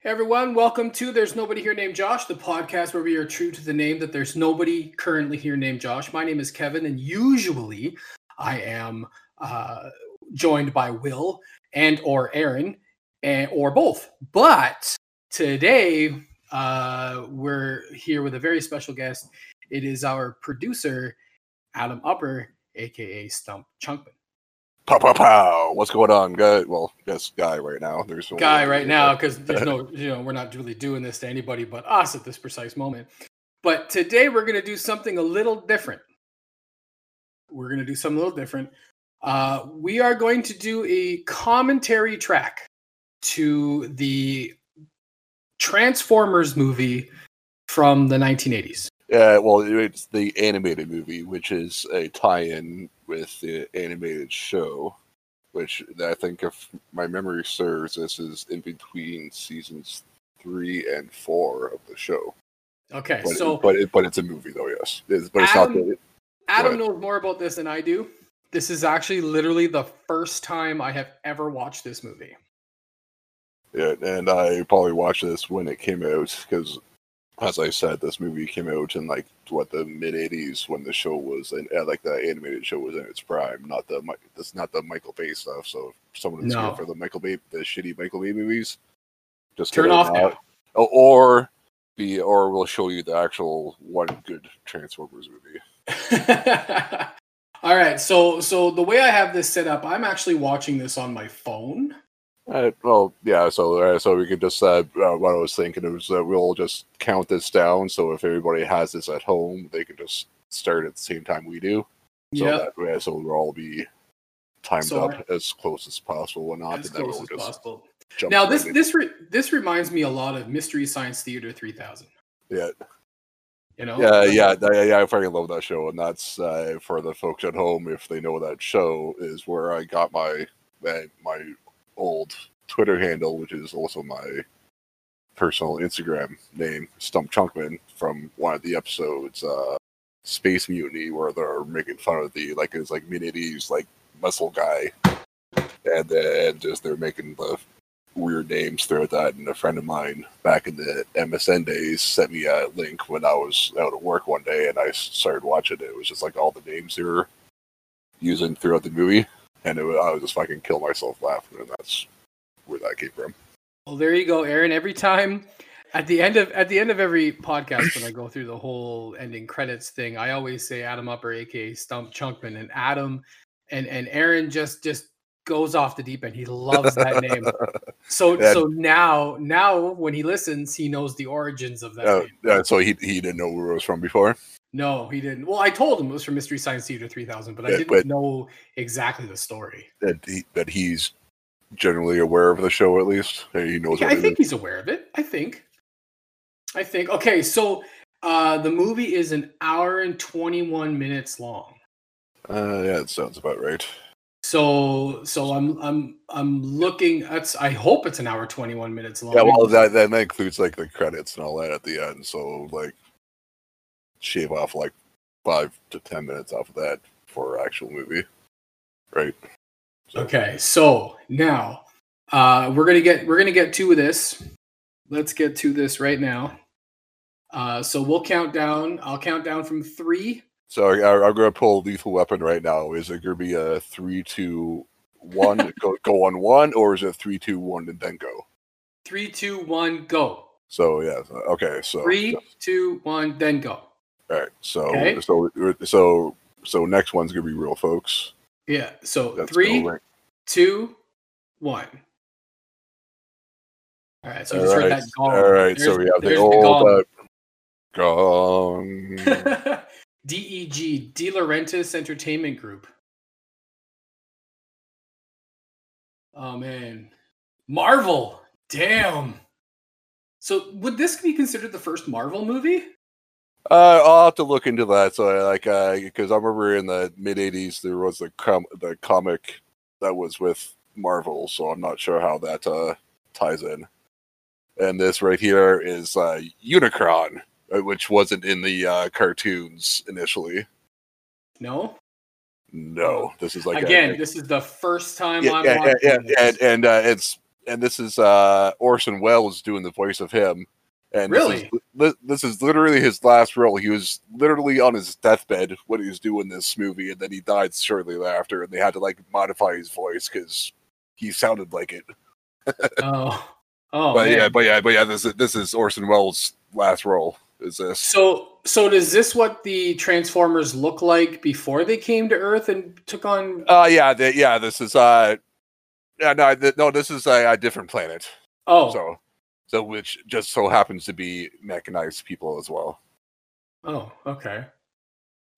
Hey everyone, welcome to There's Nobody Here Named Josh, the podcast where we are true to the name that there's nobody currently here named Josh. My name is Kevin, and usually I am uh, joined by Will and or Aaron, and or both. But today uh, we're here with a very special guest. It is our producer, Adam Upper, aka Stump Chunkman. Pow pow pow! What's going on, guy? Well, yes, guy right now. There's no guy right now because there's no, you know, we're not really doing this to anybody but us at this precise moment. But today we're going to do something a little different. We're going to do something a little different. Uh, we are going to do a commentary track to the Transformers movie from the 1980s. Yeah, well, it's the animated movie, which is a tie-in with the animated show, which I think, if my memory serves, this is in between seasons three and four of the show. Okay, But, so but it, but it's a movie though, yes. It's, but it's Adam- not. Adam knows more about this than I do. This is actually literally the first time I have ever watched this movie. yeah, and I probably watched this when it came out because, as I said, this movie came out in like what the mid '80s when the show was and uh, like the animated show was in its prime. Not the that's not the Michael Bay stuff. So if someone is No. here for the Michael Bay, the shitty Michael Bay movies, just Turn off now. Or be or we'll show you the actual one good Transformers movie. All right, so so the way I have this set up, I'm actually watching this on my phone. Uh, well, yeah. So, uh, so we could just uh, uh, what I was thinking is that we'll just count this down. So if everybody has this at home, they can just start at the same time we do. So yeah, that way, so we'll all be timed So up as close as possible, and not as and then close we'll as just possible. jump Now this in. this re- this reminds me a lot of Mystery Science Theater 3000. yeah, You know? yeah, yeah, yeah, yeah. I fucking love that show, and that's uh, for the folks at home if they know that show is where I got my my, my old Twitter handle, which is also my personal Instagram name, Stump Chunkman, from one of the episodes, uh, Space Mutiny, where they're making fun of the like it's like mid eighties like muscle guy, and then just they're making the weird names throughout that. And a friend of mine back in the MSN days sent me a link when I was out at work one day, and I started watching it. It was just like all the names they were using throughout the movie, and it, wa- I was just fucking kill myself laughing, and that's where that came from. Well, there you go, Aaron. Every time at the end of at the end of every podcast, when I go through the whole ending credits thing, I always say Adam Upper, aka Stump Chunkman, and Adam and and Aaron just just goes off the deep end. He loves that name. So Yeah. so now now when he listens, he knows the origins of that Uh, name. uh, so he he didn't know where it was from before. No, he didn't. Well, I told him it was from Mystery Science Theater 3000, but I didn't but- know exactly the story. That he, that he's generally aware of the show at least. He knows. Yeah, what I think is. he's aware of it. I think. I think. Okay, so uh the movie is an hour and 21 minutes long. Uh, yeah, it sounds about right. So so I'm I'm I'm looking that's I hope it's an hour 21 minutes long. Yeah, well, that that includes like the credits and all that at the end. So like, shave off like five to ten minutes off of that for actual movie, right? So- Okay, so now uh we're gonna get we're gonna get to this. Let's get to this right now. Uh so we'll count down. I'll count down from three. So I, I'm gonna pull Lethal Weapon right now. Is it gonna be a three, two, one? go go on one, or is it three, two, one, and then go? Three, two, one, go. So yeah, okay. So Three, two, one, then go. All right. So Okay. so so so next one's gonna be real, folks. Yeah. So three, right- two, one. All right. So you just heard that gong. all right. So we have the there's old uh, gong. DEG, De Laurentiis Entertainment Group. Oh man, Marvel. Damn. So would this be considered the first Marvel movie? Uh, I'll have to look into that. So, I, like, because I remember in the mid '80s there was the com- the comic that was with Marvel, so I'm not sure how that uh, ties in. And this right here is uh, Unicron, uh, which wasn't in the uh, cartoons initially. No. No, this is like a- Again, this is the first time yeah, I'm yeah, watching yeah, and, and uh, it's and this is uh Orson Welles doing the voice of him. And this Really? is, this is literally his last role. He was literally on his deathbed when he was doing this movie, and then he died shortly after. And they had to like modify his voice because he sounded like it. Oh, oh. but yeah, but yeah, but yeah, this is this is Orson Welles' last role. Is this? So, so does this what the Transformers look like before they came to Earth and took on? Uh yeah, the, yeah. This is uh, yeah, no, th- no. This is a, a different planet. Oh, So, so which just so happens to be mechanized people as well. oh, okay.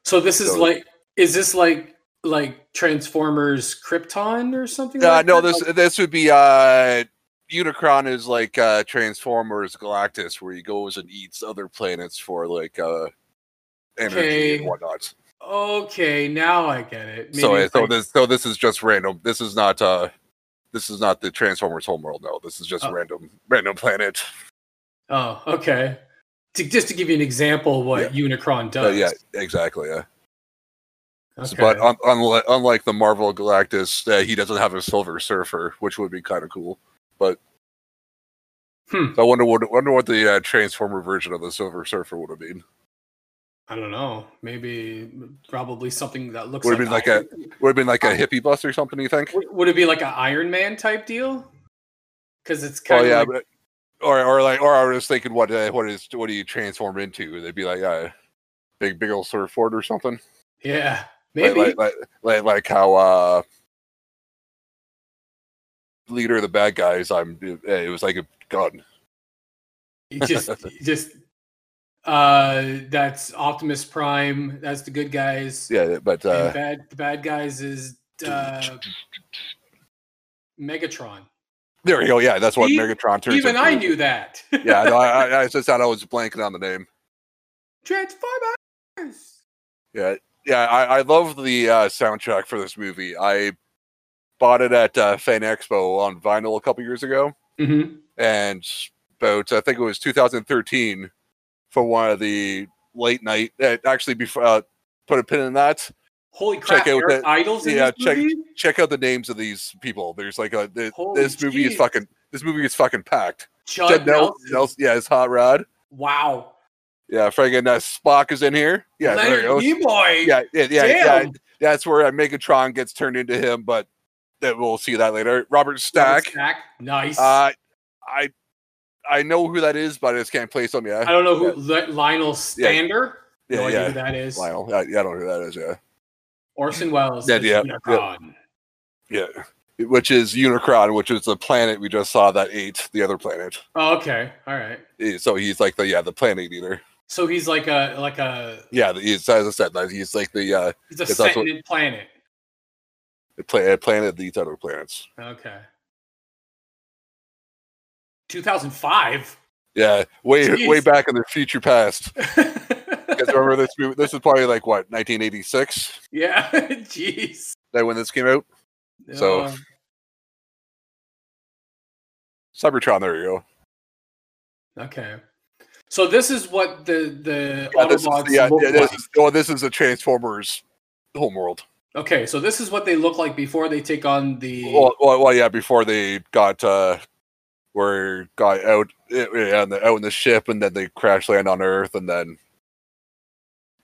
So this is So- like, is this like like Transformers Krypton or something? Uh, like no, that? this this would be uh, Unicron is like uh, Transformers Galactus, where he goes and eats other planets for like uh, energy Okay. and whatnot. okay, now I get it. so, Maybe uh, so like- this so this is just random. This is not uh, this is not the Transformers homeworld. No, this is just Oh. random random planet. Oh, okay. To, just to give you an example, of what Unicron Uh, does. yeah, exactly. Yeah. Okay. But un- unlike unlike the Marvel Galactus, uh, he doesn't have a Silver Surfer, which would be kind of cool. Hmm. So I wonder what wonder what the uh, Transformer version of the Silver Surfer would have been. I don't know. Maybe, probably something that looks Would like, it be like Iron- Would have been like a hippie bus or something. You think? Would, would it be like an Iron Man type deal? Because it's Oh kind of yeah, like, but, or or like or I was thinking what uh, what is what do you transform into? They'd be like uh, big big old surfboard or something. yeah, Like- maybe. like like like, like how uh leader of the bad guys. I'm uh, it was like a gun. You just, you just, uh, that's Optimus Prime. That's the good guys. Yeah, but and uh, bad, the bad guys is uh, Megatron. there you go. Yeah, that's what? Megatron turns. Even into. I knew that. Yeah, no, I, I, I just thought I was blanking on the name. Transformers. Yeah, yeah, I, I love the uh, soundtrack for this movie. I bought it at uh, Fan Expo on vinyl a couple years ago, Mm-hmm. and about I think it was 2013 for one of the late night. Uh, actually, before uh, put a pin in that. Holy crap! Check out that- Idols in yeah, check- movie? Check out the names of these people. There's like a th- Holy this movie is fucking this movie is fucking packed. Judd Judd Nel- Nelson. Nelson, yeah, it's Hot Rod. Wow. Yeah, friggin' uh, Spock is in here. Yeah, there Leonard he. Nimoy. Yeah, yeah, yeah, yeah. That's where uh, Megatron gets turned into him, but that we'll see that later. Robert Stack. Stack. Nice. Uh, I I know who that is, but I just can't place him. Yeah, I don't know who Le- Lionel Stander. yeah, no idea yeah. who that is. Lionel. Yeah, yeah, I don't know who that is. Yeah, Orson Welles. Yeah, as yeah, Unicron. yeah. Which is Unicron, which is the planet we just saw that ate the other planet. Oh, okay. All right. So he's like the yeah the planet eater. So he's like a like a Yeah, he's as I said, like, he's like the uh he's a It's also- sentient planet. the pla- planet that eats other planets. Okay. 2005. Yeah, way Jeez. way back in the future past. Because remember this movie? This is probably like what 1986. yeah. Jeez. That when this came out. So- Cybertron. There you go. okay. So this is what the the Yeah, this is, Autobots yeah, yeah, this like. is, oh, this is a Transformers homeworld. Okay, so this is what they look like before they take on the. Well, well, well, yeah, before they got uh were got out eh, yeah, on the, out in the ship, and then they crash land on Earth, and then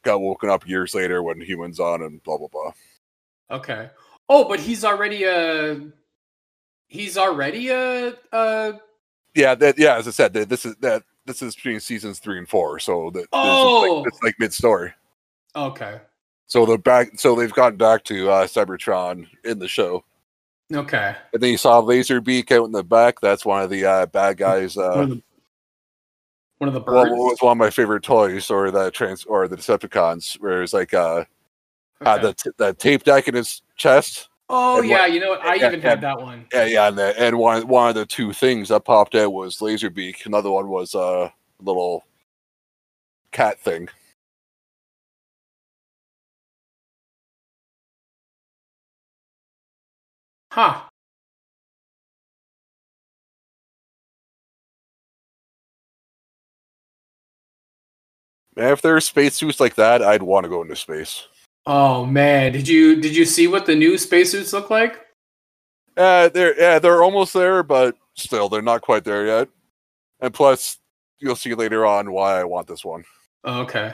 got woken up years later when humans on, and blah blah blah. Okay. Oh, but he's already a. He's already a. a Yeah, that yeah. As I said, that this is that this is between seasons three and four, so that Oh! like, it's like mid story. okay. So they're back. So they've gotten back to uh, Cybertron in the show, Okay. and then you saw Laserbeak out in the back. That's one of the uh, bad guys. one, Uh, of the, one of the well, birds. what was one of my favorite toys, or the trans, or the Decepticons, where it's like uh, had the t- the tape deck in his chest. oh yeah, what- you know what? I even had and- that one. Yeah, yeah, and the, and one one of the two things that popped out was Laserbeak. Another one was a uh, little cat thing. Huh. Man, if there were spacesuits like that, I'd want to go into space. Oh man, did you did you see what the new spacesuits look like? Uh, they're yeah, they're almost there, but still, they're not quite there yet. And plus, you'll see later on why I want this one. Okay.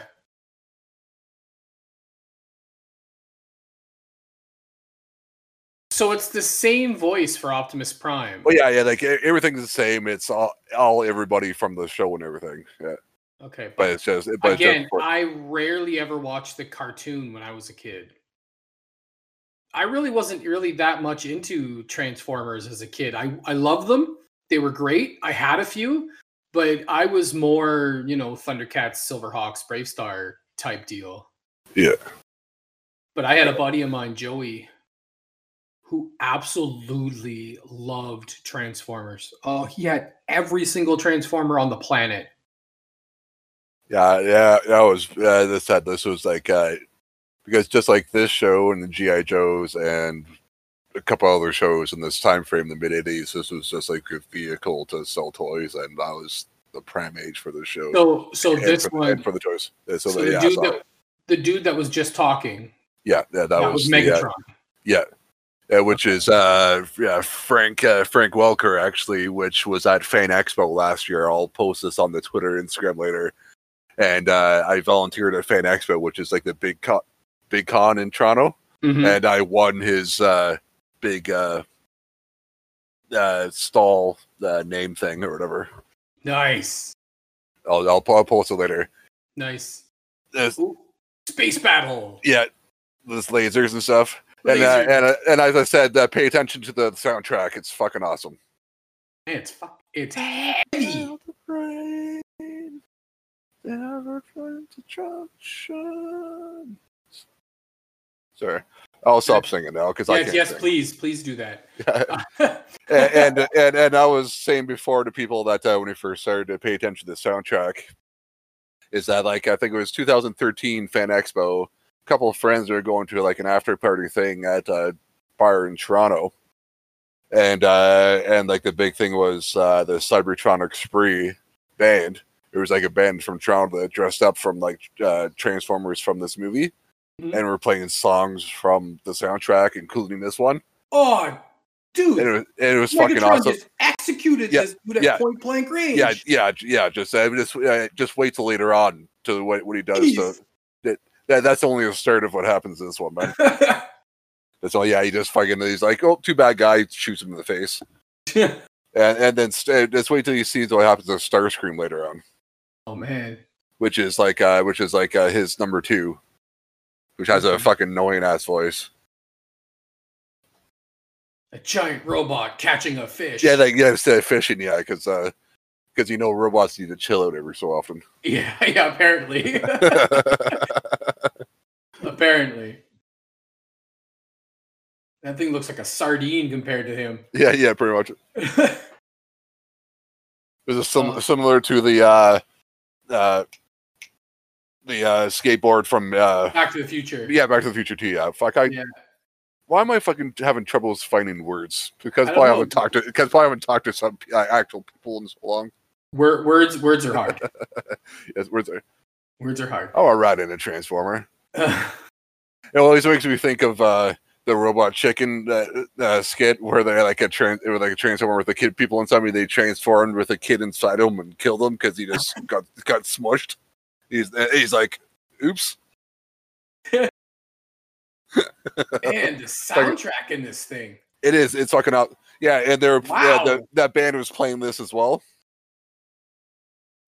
So it's the same voice for Optimus Prime. But yeah, yeah, like everything's the same. It's all, all everybody from the show and everything. Yeah, Okay, but but it's just, but it's just again, I rarely ever watched the cartoon when I was a kid. I really wasn't really that much into Transformers as a kid. I I love them. They were great. I had a few, but I was more, you know, Thundercats, Silverhawks, BraveStarr type deal. Yeah. But I had a buddy of mine, Joey, who absolutely loved Transformers. Oh, he had every single Transformer on the planet. Yeah, yeah, that was uh, this said this was like uh because just like this show and the GI Joes and a couple other shows in this time frame, the mid '80s, this was just like a vehicle to sell toys, and that was the prime age for the show. So, so and this for, one, for the toys. Yeah, so, So the, yeah, dude that the dude that was just talking yeah, yeah, that, that, was was, uh, Megatron. yeah, yeah, which is uh yeah Frank uh, Frank Welker actually, which was at Fan Expo last year. I'll post this on the Twitter Instagram later. And uh, I volunteered at Fan Expo, which is like the big con, big con in Toronto, Mhm. and I won his uh, big uh, uh, stall uh, name thing or whatever. Nice, I'll, I'll I'll post it later. nice. Space battle. yeah, there's lasers and stuff. And uh, and uh, and as I said, uh, pay attention to the soundtrack. It's fucking awesome. Man, it's fuck. It's heavy. Sorry, I'll stop singing now because I Yes, can't yes, sing. please, please do that. and, and and and I was saying before to people that uh, when we first started to pay attention to the soundtrack, is that like I think it was 2013 Fan Expo. Couple of friends are going to like an after party thing at a bar in Toronto, and uh and like the big thing was uh the Cybertronic Spree band. It was like a band from Toronto that dressed up from like uh, Transformers from this movie, Mhm. and were playing songs from the soundtrack, including this one. oh, dude, And it was, and it was fucking awesome. just executed Yeah, this dude at yeah. point blank range. Yeah, yeah, yeah. Just, uh, just, uh, just wait till later on to what, what he does. Jeez. that, that, that's only the start of what happens in this one, man. That's all. Yeah, he just fucking. He's like, oh, too bad, guy. Shoots him in the face, and and then st- just wait till you see what happens to Starscream later on, oh man, which is like, uh, which is like uh, his number two, which has a fucking annoying ass voice. a giant robot catching a fish. Yeah, like yeah, instead of fishing, yeah, because uh, because you know robots need to chill out every so often. yeah, yeah. Apparently, apparently, that thing looks like a sardine compared to him. yeah, yeah, pretty much. Is it sim- Uh. similar to the uh, uh, the uh, skateboard from uh, Back to the Future. yeah, Back to the Future too? Yeah, fuck. I Yeah. why am I fucking having troubles finding words? Because I I, haven't talked to because I haven't talked to some uh, actual people in so long. Word, words, words are hard. Yes, words are. words are hard. Oh, a rat in a transformer. It always makes me think of uh, the robot chicken uh, uh, skit where they're like a trans, it was like a transformer with the kid people inside me. They transformed with a kid inside him and killed him because he just got got smushed. He's uh, he's like, oops. and the soundtrack in this thing. It is. It's fucking out. Yeah, and they're yeah, the, Wow. that band was playing this as well.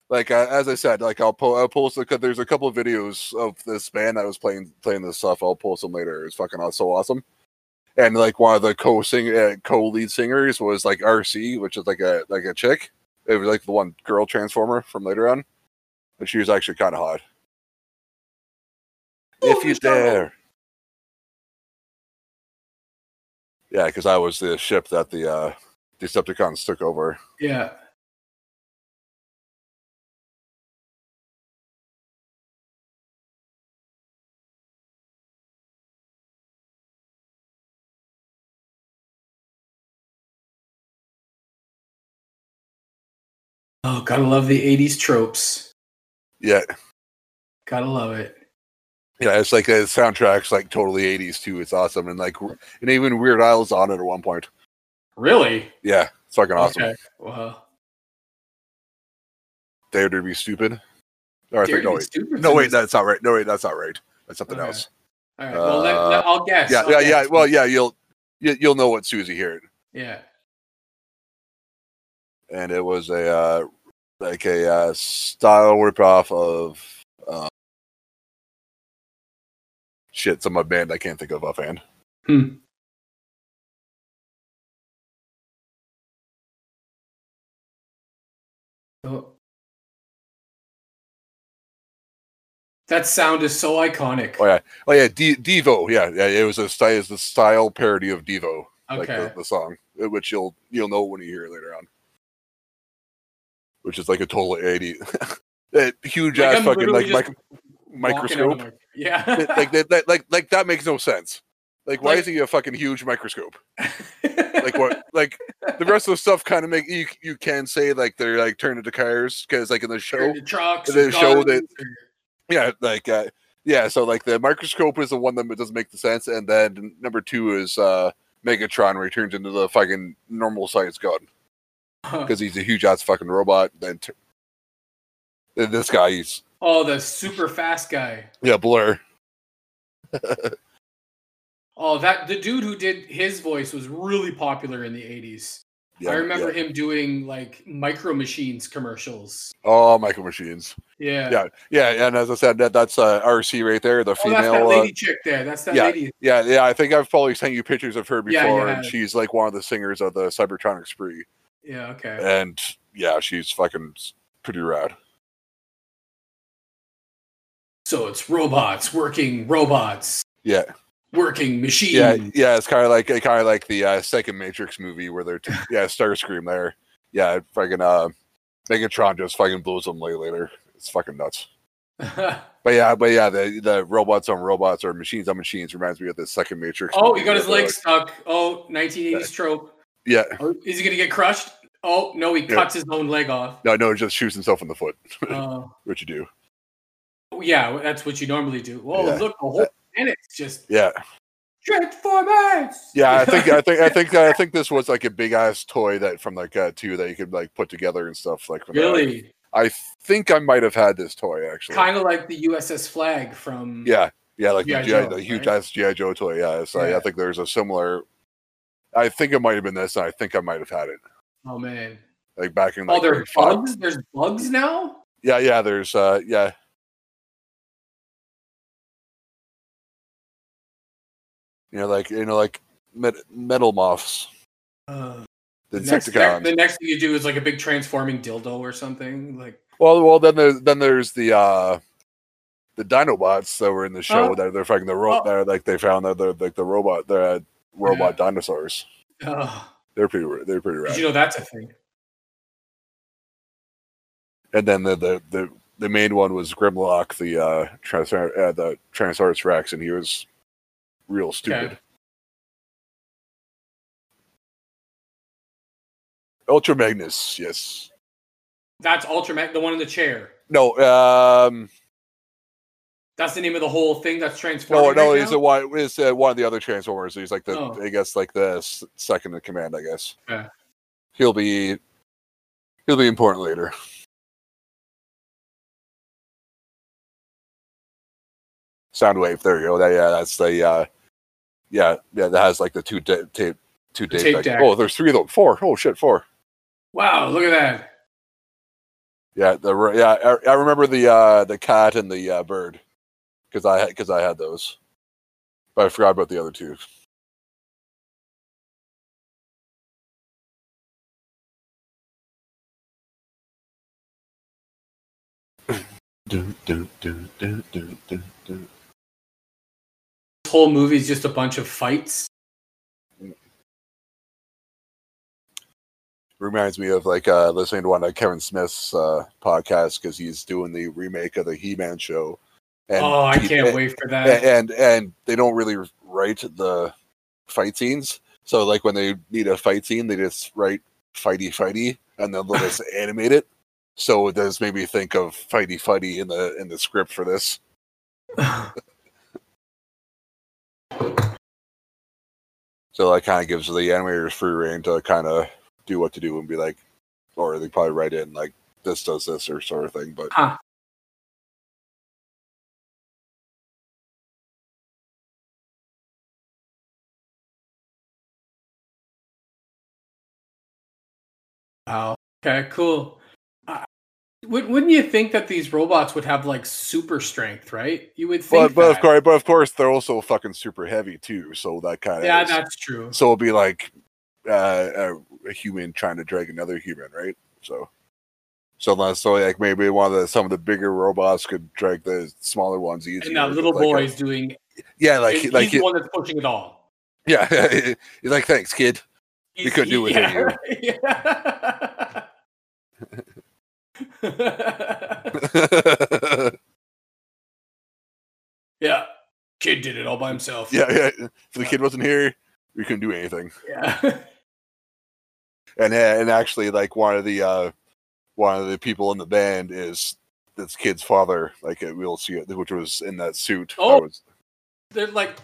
Like uh, as I said, like I'll, po- I'll post because there's a couple of videos of this band that was playing playing this stuff. I'll post them later. It's fucking so awesome. And like one of the co sing uh, co lead singers was like Arcee, which is like a like a chick. It was like the one girl transformer from later on, but she was actually kind of hot. if you dare. Yeah, because I was the ship that the uh, Decepticons took over. Yeah. Oh, gotta love the 80s tropes. Yeah, Gotta love it. yeah, it's like the soundtrack's like totally '80s too. It's awesome, and like, and even Weird Al's on it at one point. Really? Yeah, It's fucking awesome. Okay. Well, Dare to be stupid. Or I Dare think no wait. No wait, that's not right. No wait, that's not right. That's something Okay. else. All right. Well, let, Uh, let- I'll guess. Yeah, I'll yeah, yeah. Well, yeah, you'll you, you'll know what Susie heard. yeah. and it was a uh, like a uh, style ripoff of uh, shit. Some of band I can't think of offhand. Hmm. Oh. That sound is so iconic. Oh yeah, oh yeah, D- Devo. Yeah, yeah. It was a style, the style parody of Devo, like the, the song, which you'll you'll know when you hear it later on. Which is like a total eighty, that huge Like, ass I'm fucking like mic- walking out of microscope. my- Yeah. like that, that, like like that makes no sense. Like, why Like- is he a fucking huge microscope? like what like the rest of the stuff kind of make you you can say like they're like turned into cars because like in the show The trucks. they show that- yeah like uh yeah so like the microscope is the one that doesn't make the sense and then number two is uh megatron where he turns into the fucking normal sized gun because he's a huge ass fucking robot then t- then this guy he's Oh, the super fast guy. yeah blur Oh, that the dude who did his voice was really popular in the 80s. yeah, I remember yeah. him doing like micro machines commercials. oh micro machines Yeah. yeah yeah and as i said that that's uh Arcee right there the Oh, that's that female uh, lady chick there. That's that yeah. lady. Yeah, yeah, I think I've probably sent you pictures of her Yeah, before, and she's like one of the singers of the Cybertronic Spree, Yeah, okay. and yeah, she's fucking pretty rad. So it's robots working robots, Yeah, working machines. yeah, yeah. It's kind of like kind of like the uh, second Matrix movie where they're t- yeah Starscream there. Yeah, fucking uh, Megatron just fucking blows them way later. It's fucking nuts. But yeah, but yeah, the the robots on robots or machines on machines reminds me of the second Matrix. oh, he got his leg stuck. Oh, 1980s trope. Yeah, is he gonna get crushed? Oh no, he Yeah. cuts his own leg off. no, no, just shoots himself in the foot. Uh, what you do? yeah, that's what you normally do. Oh, Yeah. look, the whole planet's just Yeah, Transformers. Yeah, I think I think I think I think this was like a big ass toy that from like uh two that you could like put together and stuff like from that. really I think I might have had this toy actually. kind of like the USS Flagg from. Yeah, yeah, like the, G.I. GI, Joe, the huge right? ass GI Joe toy. Yeah, so I Yeah. think there's a similar. I think it might have been this. And I think I might have had it Oh man. like back in Oh, like there are grade five. bugs. There's bugs now. Yeah, yeah. There's uh, yeah. You know, like you know, like met- metal moths, Uh, the the, next, the next thing you do is like a big transforming dildo or something. Like Well, well, then there's then there's the uh the Dinobots that were in the show Oh. that they're fucking the ro- Oh. they're like they found that they're like the robot they're robot dinosaurs. uh, They're pretty they're pretty did you know that's a thing? And then the the the, the main one was Grimlock, the uh, trans- uh the Tyrannosaurus Rex, and he was real stupid. Ultra Magnus, yes. That's Ultraman, the one in the chair. No, um, That's the name of the whole thing that's transforming. no, no. right He's now? a one. Uh, one of the other Transformers. He's like the, Oh. I guess, like the second in command. I guess. Yeah. He'll be, he'll be important later. Soundwave. There you go. That, yeah, that's the. Uh, yeah, yeah. That has like the two da- tape, two The tape. tape deck. deck. Oh, there's three of them. Four. Oh shit, four. Wow, look at that. Yeah, the yeah. I, I remember the uh the cat and the uh, bird because I had because I had those, but I forgot about the other two. Dun, dun, dun, dun, dun, dun, dun. This whole movie is just a bunch of fights. Reminds me of like uh listening to one of Kevin Smith's uh podcasts because he's doing the remake of the He-Man show. Oh, I can't and- wait for that. Eh, and and they don't really write the fight scenes. So like when they need a fight scene, they just write fighty fighty, and then they'll just animate it. So it does make me think of fighty fighty in the in the script for this. So that kind of gives the animators free reign to kind of do what to do and be like, or they probably write in like this does this or sort of thing. But Huh. Wow. Okay, cool. Uh, would, wouldn't you think that these robots would have like super strength, right? You would think. but, but of course, but of course, they're also fucking super heavy too. So that kind of Yeah, that's true. so it'll be like uh, a, a human trying to drag another human, right? So, so unless so like maybe one of the some of the bigger robots could drag the smaller ones easier. And that little like, uh, boy's doing. yeah, like he's like the one that's pushing it all. yeah, he's like thanks, kid. He's- couldn't do it yeah, without yeah. yeah, kid did it all by himself. yeah, yeah. If the kid wasn't here, we couldn't do anything. yeah. And uh, and actually, like one of the uh one of the people in the band is this kid's father. Like uh, we'll see it, which was in that suit. Oh. was- They're like,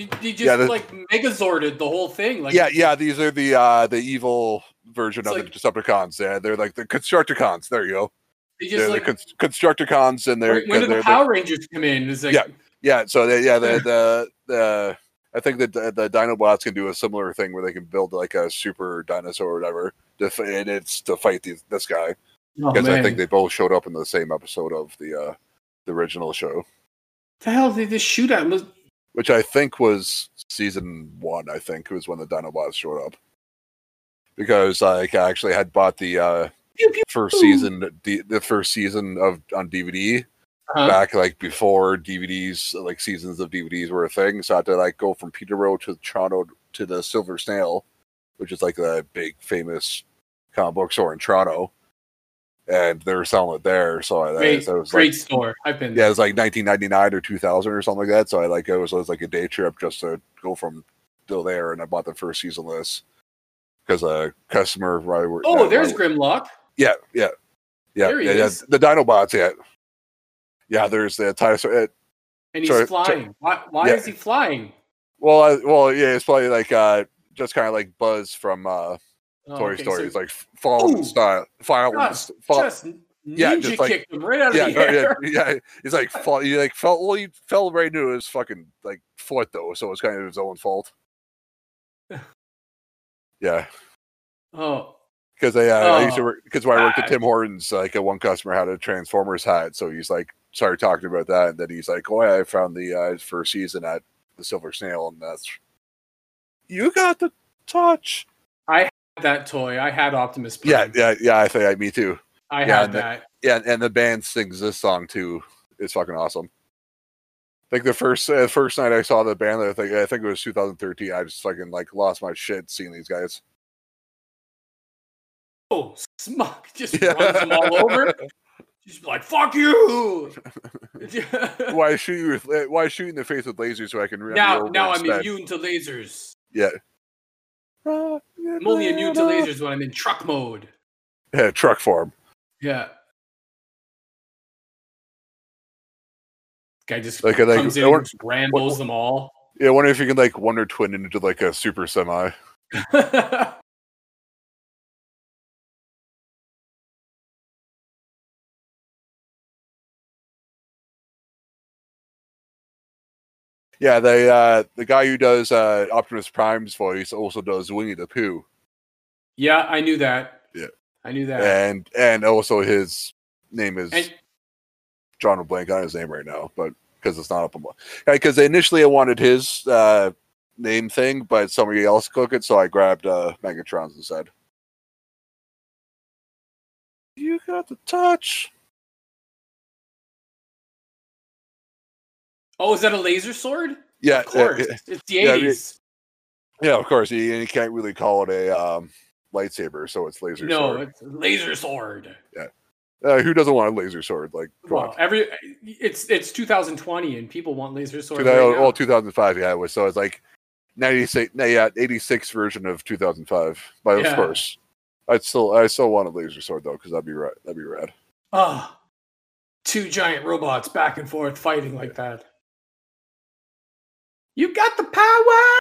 he, he just Yeah, the- like megazorded the whole thing. Like, yeah, yeah. These are the uh the evil version of like- the Decepticons. Yeah, they're like the Constructicons. There you go. He They're just the like. con- Constructicons, and they're when they're, the Power Rangers come in? It's like, Yeah. yeah. So they, yeah, the the the. I think that the, the Dinobots can do a similar thing where they can build like a super dinosaur or whatever, to, and it's to fight these, this guy. oh, because I think they both showed up in the same episode of the uh, the original show, the hell did they just shoot at? Was, which I think was season one. I think was when the Dinobots showed up, because like I actually had bought the uh, first season, the, first season of on DVD uh, back like before DVDs, like seasons of DVDs were a thing. So I had to like go from Peterborough to Toronto to the Silver Snail, which is like the big famous comic book store in Toronto. And they were selling it there, so I, great, so it was great like store. I've been yeah, it was like 1999 or 2000 or something like that. So I like it was, it was like a day trip just to go from still there, and I bought the first season list because a customer right. Oh, that- there's right- Grimlock. yeah, yeah, yeah, There yeah, yeah. The Dinobots, yeah, yeah. There's the dinosaur. Uh, And he's Sorry, flying. sorry. Why, why Yeah. is he flying? well, I, well, yeah. It's probably like uh, just kind of like Buzz from uh, Oh, Toy okay, Story. so it's like following Ooh. style, following, just, fall, just yeah, just like- kicked him right out of yeah, the no, yeah, air. yeah. He's like fall, he like fell. Well, he fell right into his fucking like foot though, so it's kind of his own fault. Yeah, Oh, because I, uh, I used to Oh, work because when I worked at Tim Hortons, like uh, one customer had a Transformers hat, so he's like started talking about that, and then he's like, "Oh, yeah, I found the uh, first season at the Silver Snail, and that's you got the touch." That toy. I had Optimus Yeah, Prime. yeah, yeah. yeah. I think I, me too. I yeah, had and the- that. Yeah, and the band sings this song too. It's fucking awesome. Like the first uh, first night I saw the band, I think I think it was 2013. I just fucking like lost my shit seeing these guys. Oh, Smuck just Yeah. runs them all over. Just like, fuck you! why shoot you with uh, why shoot in the face with lasers so I can now, now I'm immune to lasers. Yeah. I'm only immune to lasers when I'm in truck mode. Yeah, truck form. Yeah. Guy just Like, I think- comes I in and wonder- just rambles them all. Yeah, I wonder if you can like Wonder Twin into like a super semi. Yeah, they uh the guy who does uh Optimus Prime's voice also does Winnie the Pooh. yeah, I knew that. Yeah. I knew that. And and also his name is And- John Blank on his name right now, but because it's not up on because initially I wanted his uh name thing, but somebody else took it, so I grabbed uh Megatron's instead. You got the touch. Oh, is that a laser sword? Yeah, Of course. uh, it's the yeah, 80s. yeah, of course. You, you can't really call it a um, lightsaber, so it's laser no, sword. it's laser sword. Uh, who doesn't want a laser sword? Like, Well, every it's it's 2020 and people want laser swords. 2000, right now. well, 2005, yeah, it was. So it's like 96, no, yeah, 86 version of 2005. But Yeah. of course, I'd still, I still want a laser sword though, because that'd be right. That'd be rad. Ah, two giant robots back and forth fighting like that. You got the power.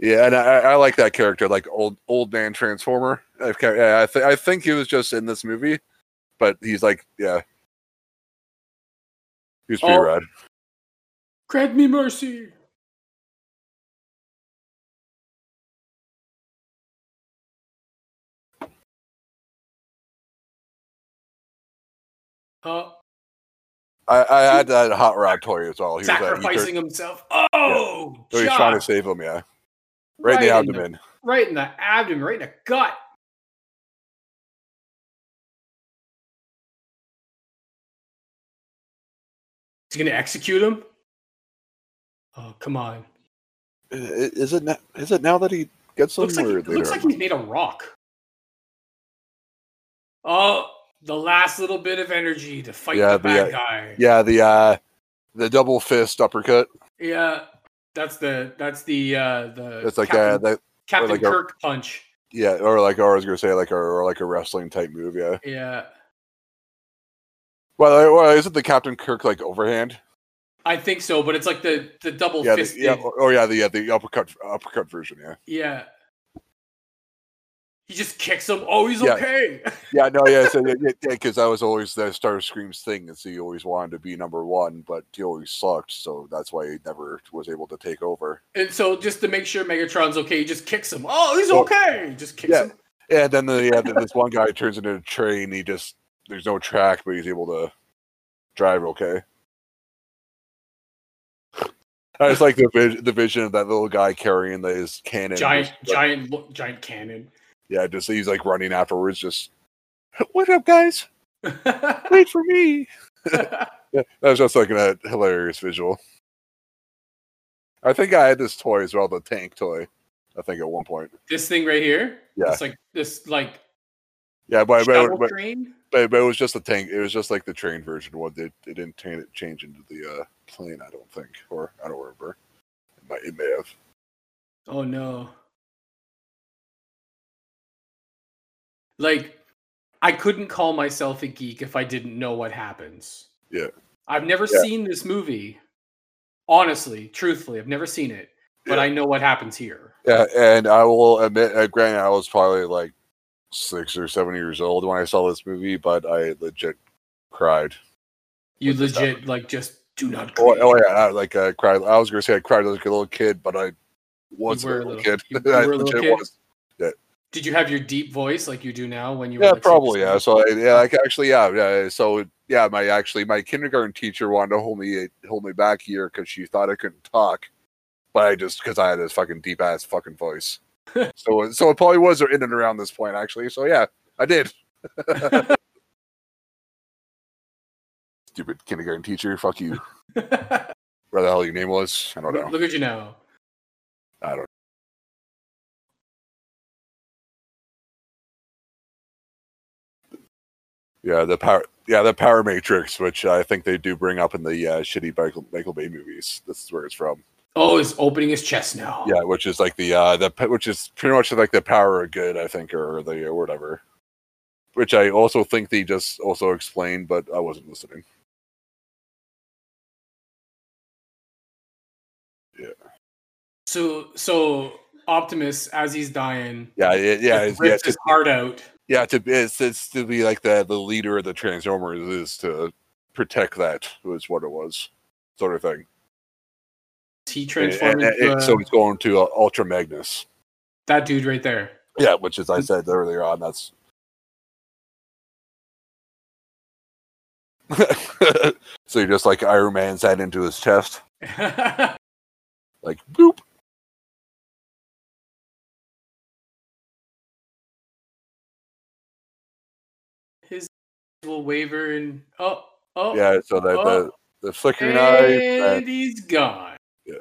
Yeah, and I, I like that character, like old old man Transformer. I, yeah, I, th- I think he was just in this movie, but he's like, yeah, he's pretty Oh. rad. Grant me mercy. Uh, I, I had that hot rod toy as well. He he sacrificing himself. Oh, so he's trying to save him. Yeah, right, in the abdomen. right in the abdomen, right in the gut. Is he gonna execute him? Oh, come on. Is it? na- Is it now that he gets them? Looks like, it looks like he's made a rock. Oh, the last little bit of energy to fight Yeah, the bad the, guy. yeah, the uh, the double fist uppercut. Yeah, that's the that's the uh the It's like uh, Captain, that. Captain like a- Kirk punch. Yeah, or like or I was gonna say like a, or like a wrestling type move. Yeah. Yeah, Well, uh, well, isn't the Captain Kirk like overhand? I think so, but it's like the the double Yeah, fisted. yeah. Or, or yeah, the yeah, the uppercut uppercut version. Yeah. yeah. He just kicks him. Oh, he's Yeah. okay. Yeah, no, yeah, so, yeah, because I was always the Starscream's thing, and so he always wanted to be number one, but he always sucked, so that's why he never was able to take over. and so just to make sure Megatron's okay, he just kicks him. Oh, he's Well, okay. Just kicks yeah. him. And then the yeah, then this one guy turns into a train. He just there's no track, but he's able to drive okay. I just like the the vision of that little guy carrying the, his cannon. Giant, just, like, giant, giant cannon. Yeah, just he's like running afterwards. Just what up, guys? Wait for me. That was just like a hilarious visual. I think I had this toy as well, the tank toy. I think at one point. this thing right here. Yeah. It's like this, like Yeah, but but, but, train. but, but it was just a tank. It was just like the train version. One it, it didn't change into the uh, plane. I don't think, or I don't remember. It, might, it may have. Oh no. Like, I couldn't call myself a geek if I didn't know what happens. Yeah. I've never Yeah. seen this movie. Honestly, truthfully, I've never seen it, but Yeah. I know what happens here. Yeah, and I will admit, uh, granted, I was probably like six or seven years old when I saw this movie, but I legit cried. You legit like just do not. Oh, oh yeah, I, like I cried. I was gonna say I cried like a little kid, but I was a little, little- kid. I little legit kid? was. Did you have your deep voice like you do now when you? Yeah, like probably. Yeah. So I, yeah, like actually, yeah, yeah. So yeah, my actually my kindergarten teacher wanted to hold me hold me back here because she thought I couldn't talk, but I just because I had this fucking deep ass fucking voice. so so it probably was in and around this point actually. So yeah, I did. Stupid kindergarten teacher. Fuck you. Where the hell your name was? I don't know. Look at you now. I don't. Yeah, the power. Yeah, the Power Matrix, which I think they do bring up in the uh, shitty Michael, Michael Bay movies. This is where it's from. Oh, he's opening his chest now. Yeah, which is like the uh, the which is pretty much like the power of good, I think, or the or whatever. Which I also think they just also explained, but I wasn't listening. Yeah. So, so Optimus, as he's dying, Yeah, yeah, yeah, it's- yeah. rips his heart out. Yeah, to be it's, it's to be like the the leader of the Transformers is to protect that was what it was, sort of thing. He transformed and- and uh, so he's going to uh, Ultra Magnus. that dude right there. Yeah, which as I said earlier on, that's. so you're just like Iron Man's head into his chest, like boop. Will waver and oh, oh, Yeah, so that Oh. the the flickering eye. and and- he's gone. Yeah,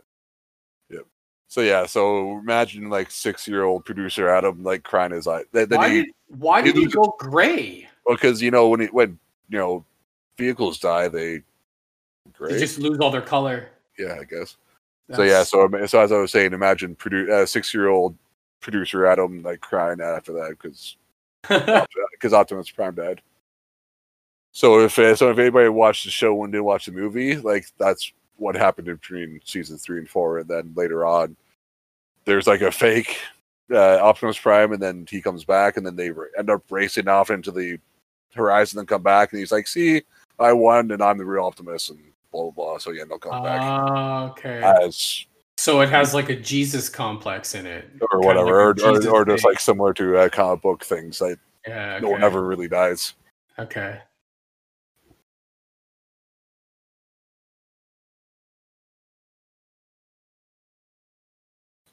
yeah. So yeah, so imagine like six year old producer Adam like crying his eye. Then, Why he, did why did he he go gray? Well, because you know when it when you know vehicles die, they. Great. They just lose all their color. yeah, I guess. So yeah, so so as I was saying, imagine produ- uh, six year old producer Adam like crying after that because because Optimus Prime died. So if uh, so if anybody watched the show and didn't watch the movie, like that's what happened between season three and four, and then later on, there's like a fake uh, Optimus Prime, and then he comes back, and then they end up racing off into the horizon, and come back, and he's like, "See, I won, and I'm the real Optimus," and blah blah blah. So yeah, they'll come back Ah, okay. as so it has like a Jesus complex in it, or whatever, like or, or, or just like similar to uh, comic book things. Like yeah. no one ever really dies. Okay.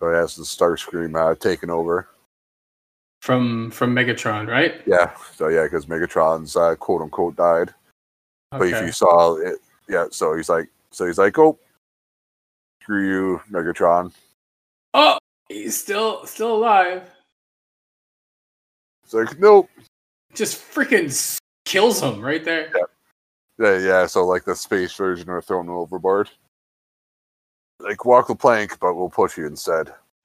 So has the Starscream uh, taken over. From from Megatron, right? Yeah. So yeah, because Megatron's uh, quote unquote died. But if you saw it, yeah. So he's like, so he's like, oh, screw you, Megatron. Oh, he's still still alive. It's like, nope. Just freaking kills him right there. Yeah, yeah. So like the space version are thrown overboard. Like walk the plank, but we'll push you instead.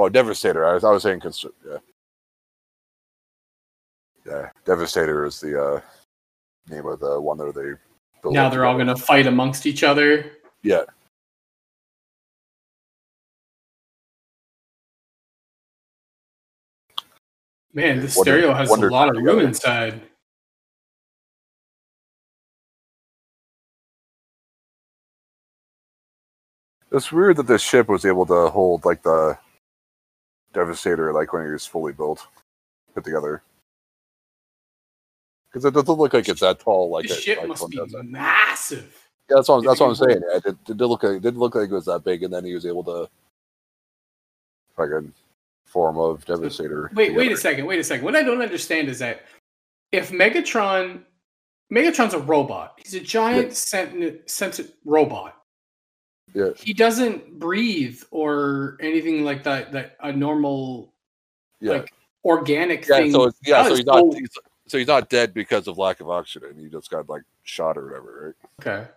Oh, Devastator. I was, I was saying, constr- yeah, yeah. Devastator is the uh, name of the one that they. built now they're all gonna fight amongst each other. Yeah, Man, this Wonder- stereo has Wonder a lot of room inside. it's weird that this ship was able to hold like the Devastator, like when he was fully built, put together. Because it doesn't look like it's that tall. Like it- ship like must be it. massive. Yeah, that's what I'm, that's what I'm saying. Yeah, it, it did look like it did look like it was that big, and then he was able to fucking form of Devastator. Wait, wait a second. Wait a second. What I don't understand is that if Megatron, Megatron's a robot. He's a giant sentient, sentient robot. Yeah. He doesn't breathe or anything like that. That a normal, Yeah, like organic yeah. thing. So it's, yeah, so he's not he's, so he's not dead because of lack of oxygen. He just got like shot or whatever, right? okay.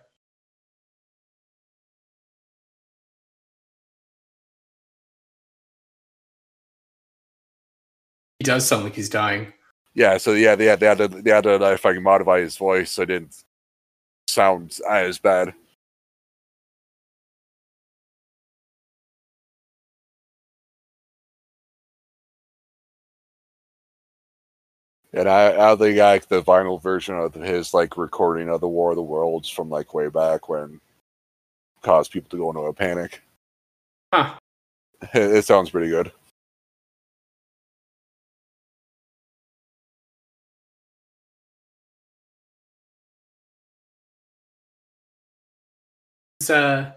He does sound like he's dying. Yeah. So yeah, they had they had to they had to uh, if I can modify his voice so it didn't sound as bad. And I, I think like the vinyl version of his like recording of the War of the Worlds from like way back when caused people to go into a panic. Huh. It, it sounds pretty good. Uh,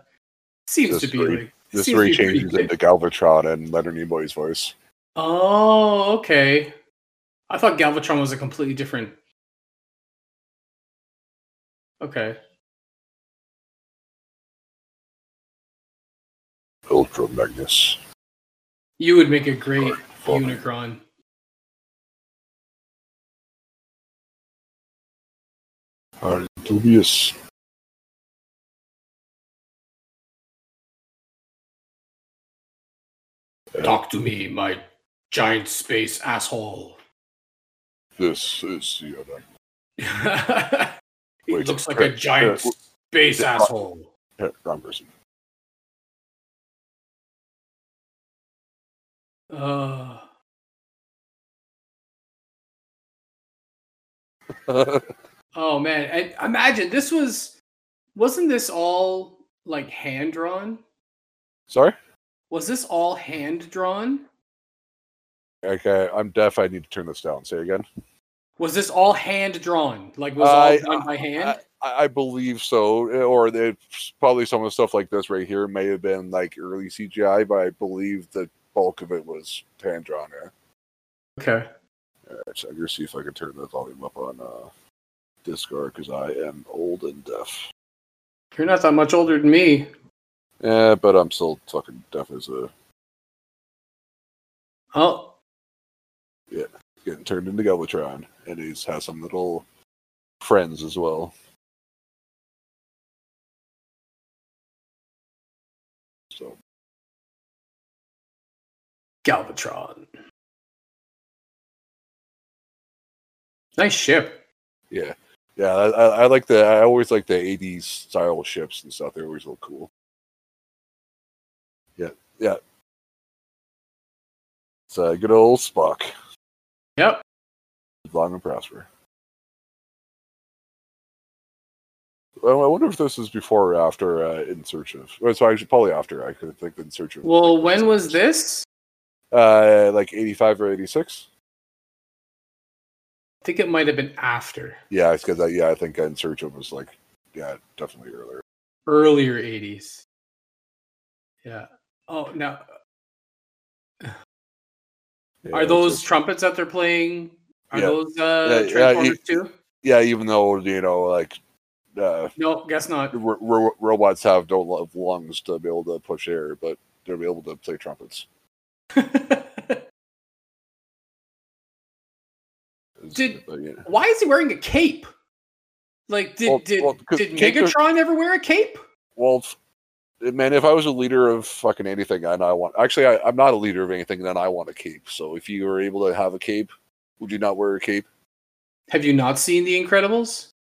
seems This to be three- like This three changes into Galvatron and Leonard Nimoy's voice. Oh, okay. I thought Galvatron was a completely different. Okay. Ultra Magnus. You would make a great. Unicron. Are dubious. Talk to me, my giant space asshole. This is the other. he Wait, looks like a giant space asshole. Yeah, wrong person. Uh, oh man, and imagine this was wasn't this all like hand drawn? Sorry? Was this all hand drawn? Okay, I'm deaf. I need to turn this down. Say again. Was this all hand drawn? Like was I- all done by hand? I, I believe so. Or it's probably some of the stuff like this right here may have been like early CGI, but I believe the bulk of it was hand drawn. Yeah. okay. Alright, so I'm gonna see if I can turn the volume up on uh, Discord because I am old and deaf. You're not that much older than me. Yeah, but I'm still fucking deaf as a Oh, Yeah, getting turned into Galvatron, and he's has some little friends as well. So Galvatron. Nice ship. yeah, Yeah, I, I, I like the. I always like the '80s style ships and stuff. They're always real cool. Yeah, yeah. It's a good old Spock. Yep. Long and prosper. Well, I wonder if this is before or after uh, In Search of. Well, it's actually probably after. I could think In Search of. Well, when was this? Uh, like 85 or 86. I think it might have been after Yeah, it's because yeah, I think In Search of was like yeah, definitely earlier. earlier 80s. Yeah. Oh, no. Yeah, are those just- trumpets that they're playing? Are Yeah. those uh, Yeah, yeah, Transformers too? yeah, even though you know like uh, No, guess not. ro- ro- robots have don't have lungs to be able to push air, but they'll be able to play trumpets. Did- but, yeah. Why is he wearing a cape? Like, did Well- did well, did Megatron ever wear a cape? Well, man, if I was a leader of fucking anything, and I want actually, I, I'm not a leader of anything, then I want a cape. So if you were able to have a cape, would you not wear a cape? Have you not seen The Incredibles?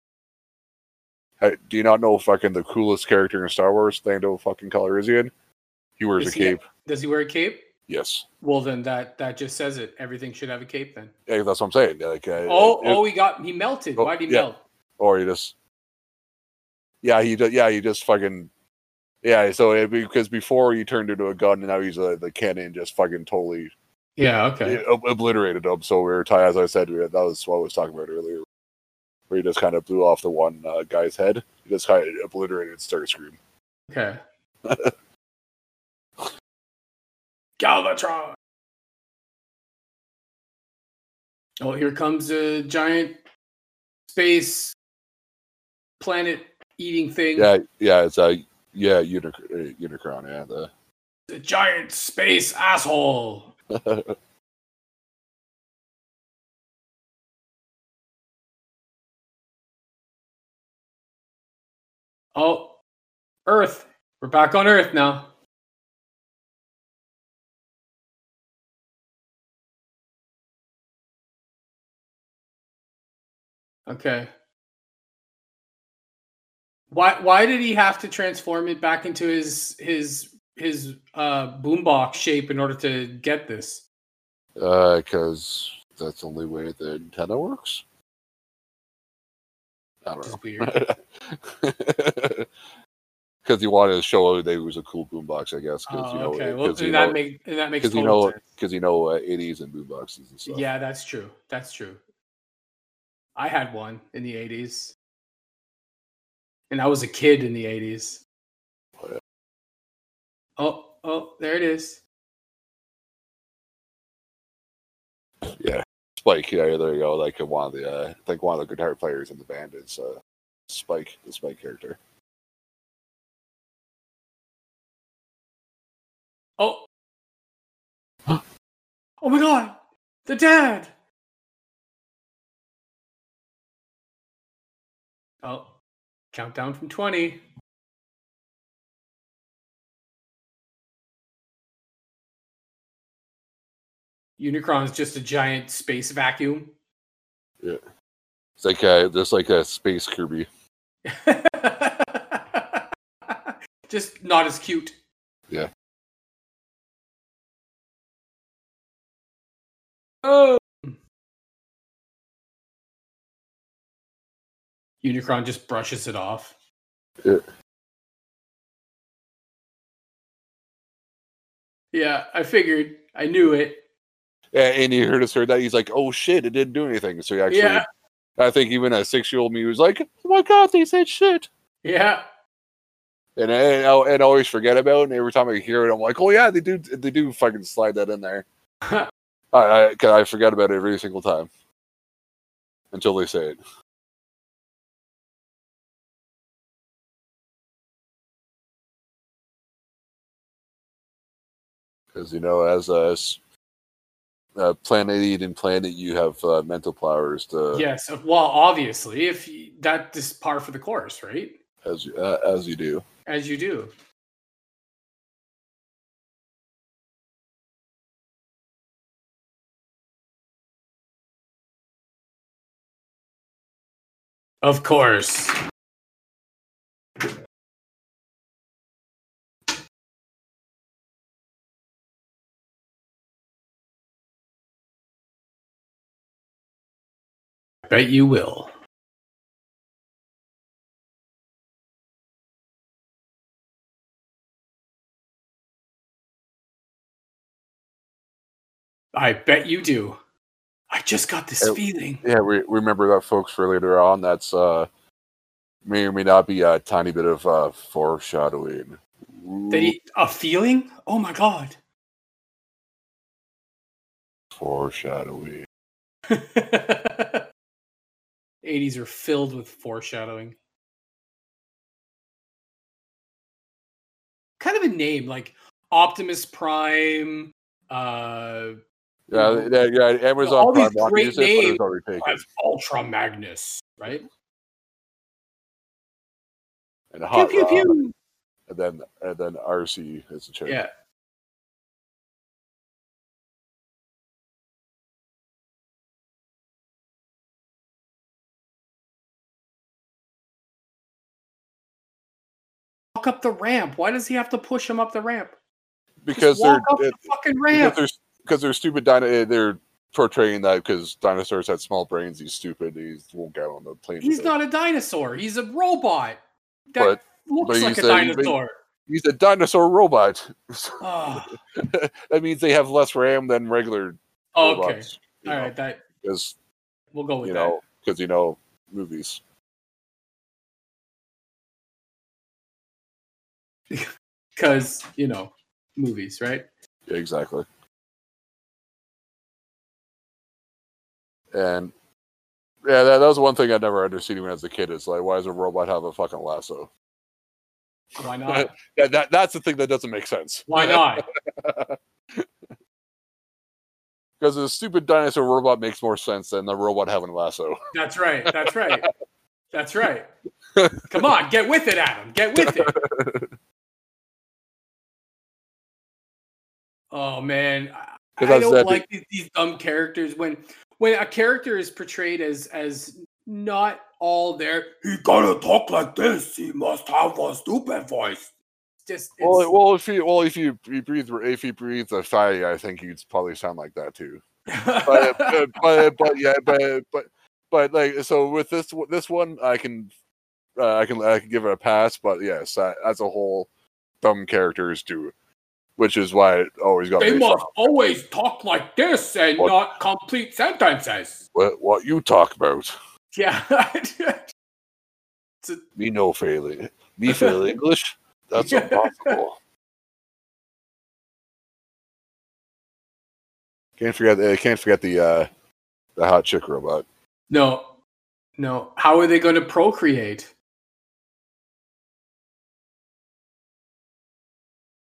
Hey, do you not know fucking the coolest character in Star Wars, Lando fucking Calrissian? He wears Does a he- cape. Does he wear a cape? Yes. Well, then that that just says it. Everything should have a cape then. Yeah, that's what I'm saying. Like, uh, Oh, it- oh, he got he melted. Oh, Why did he yeah. melt? or he just yeah he just yeah he just fucking yeah so it, because before he turned into a gun and now he's a, the cannon just fucking totally Yeah. Okay. ob- obliterated him so we were t- as i said we that was what i was talking about earlier where he just kind of blew off the one uh, guy's head he just kind of obliterated starscream Okay. Galvatron. Oh, here comes a giant space planet eating thing. yeah yeah it's a yeah Unic- uh, unicron yeah the The giant space asshole. Oh, Earth. We're back on Earth now. Okay. Why why did he have to transform it back into his his his uh boombox shape in order to get this? uh because that's the only way the antenna works i don't know weird. because he wanted to show that he was a cool boombox, I guess. Because Oh, you know, okay. Well, you that know, make that makes because you know, because you know, uh, 80s and boomboxes and stuff. Yeah, that's true. That's true. I had one in the 80s. And I was a kid in the 80s. Oh. Oh, oh, there it is. Yeah, Spike, yeah, there you go. Like one of the, uh, I think one of the guitar players in the band is uh, Spike, the Spike character. Oh. oh my god. The dad. Oh. Countdown from 20. Unicron's just a giant space vacuum. Yeah. It's like uh, just like a space Kirby. just not as cute. Yeah. Oh. Unicron just brushes it off. Yeah. Yeah, I figured. I knew it. Yeah, and he heard us heard that he's like, "Oh shit, it didn't do anything." So he actually, Yeah. I think even a six year old me was like, "Oh my god, they said shit," Yeah. and and, I- and I always forget about it. And every time I hear it, I'm like, "Oh yeah, they do, they do fucking slide that in there." I I, I forget about it every single time until they say it. Because you know, as a uh, planet eating planet, you have uh, mental powers to yes. Well, obviously, if you, that is par for the course, right? as you- uh, as you do. As you do. Of course. Bet you will. I bet you do. I just got this feeling. Yeah, we remember that, folks, for later on. That's uh, may or may not be a tiny bit of uh, foreshadowing. A feeling? Oh my god. foreshadowing. 80s are filled with foreshadowing. Kind of a name like Optimus Prime, uh, Yeah, yeah, yeah. Amazon all these Prime to great use it, but it was names taken. as Ultra Magnus, right? And Hot pew Rod, pew. and then and then Arcee is the chair. Yeah. Walk up the ramp. Why does he have to push him up the ramp? Because they're it- the fucking because ramp. they're because they're stupid. Dino- eh, they're portraying that because dinosaurs had small brains. He's stupid. He won't get on the plane. He's not a dinosaur. He's a robot that But- looks but like a but- dinosaur. He's a dinosaur robot. Oh, that means they have less RAM than regular okay. robots. All right, that Because we'll go with you that. know, because you know, movies. Because you know, movies, right? Yeah, exactly. And yeah, that, that was one thing I never understood when I was a kid. Is like, why does a robot have a fucking lasso? Why not? Yeah, that that's the thing that doesn't make sense. Why not? Because a stupid dinosaur robot makes more sense than the robot having a lasso. That's right. That's right. That's right. Come on, get with it, Adam. Get with it. Oh man, I, I don't like these, these dumb characters when when a character is portrayed as as not all there. He gotta talk like this. He must have a stupid voice. Just Well, well, if you well, if you, you breathe, if you breathe a sigh, I think you'd probably sound like that too. But but, but, but yeah, but but but like so with this this one, I can uh, I can I can give it a pass. But yes, uh, as a whole, dumb characters do, which is why it always got they must always talk like this and What? not complete sentences. What, what you talk about? Yeah. Me no failing. Me fail English? That's Yeah. impossible. Can't forget. uh, Can't forget the uh, the hot chick robot. no, no. How are they going to procreate?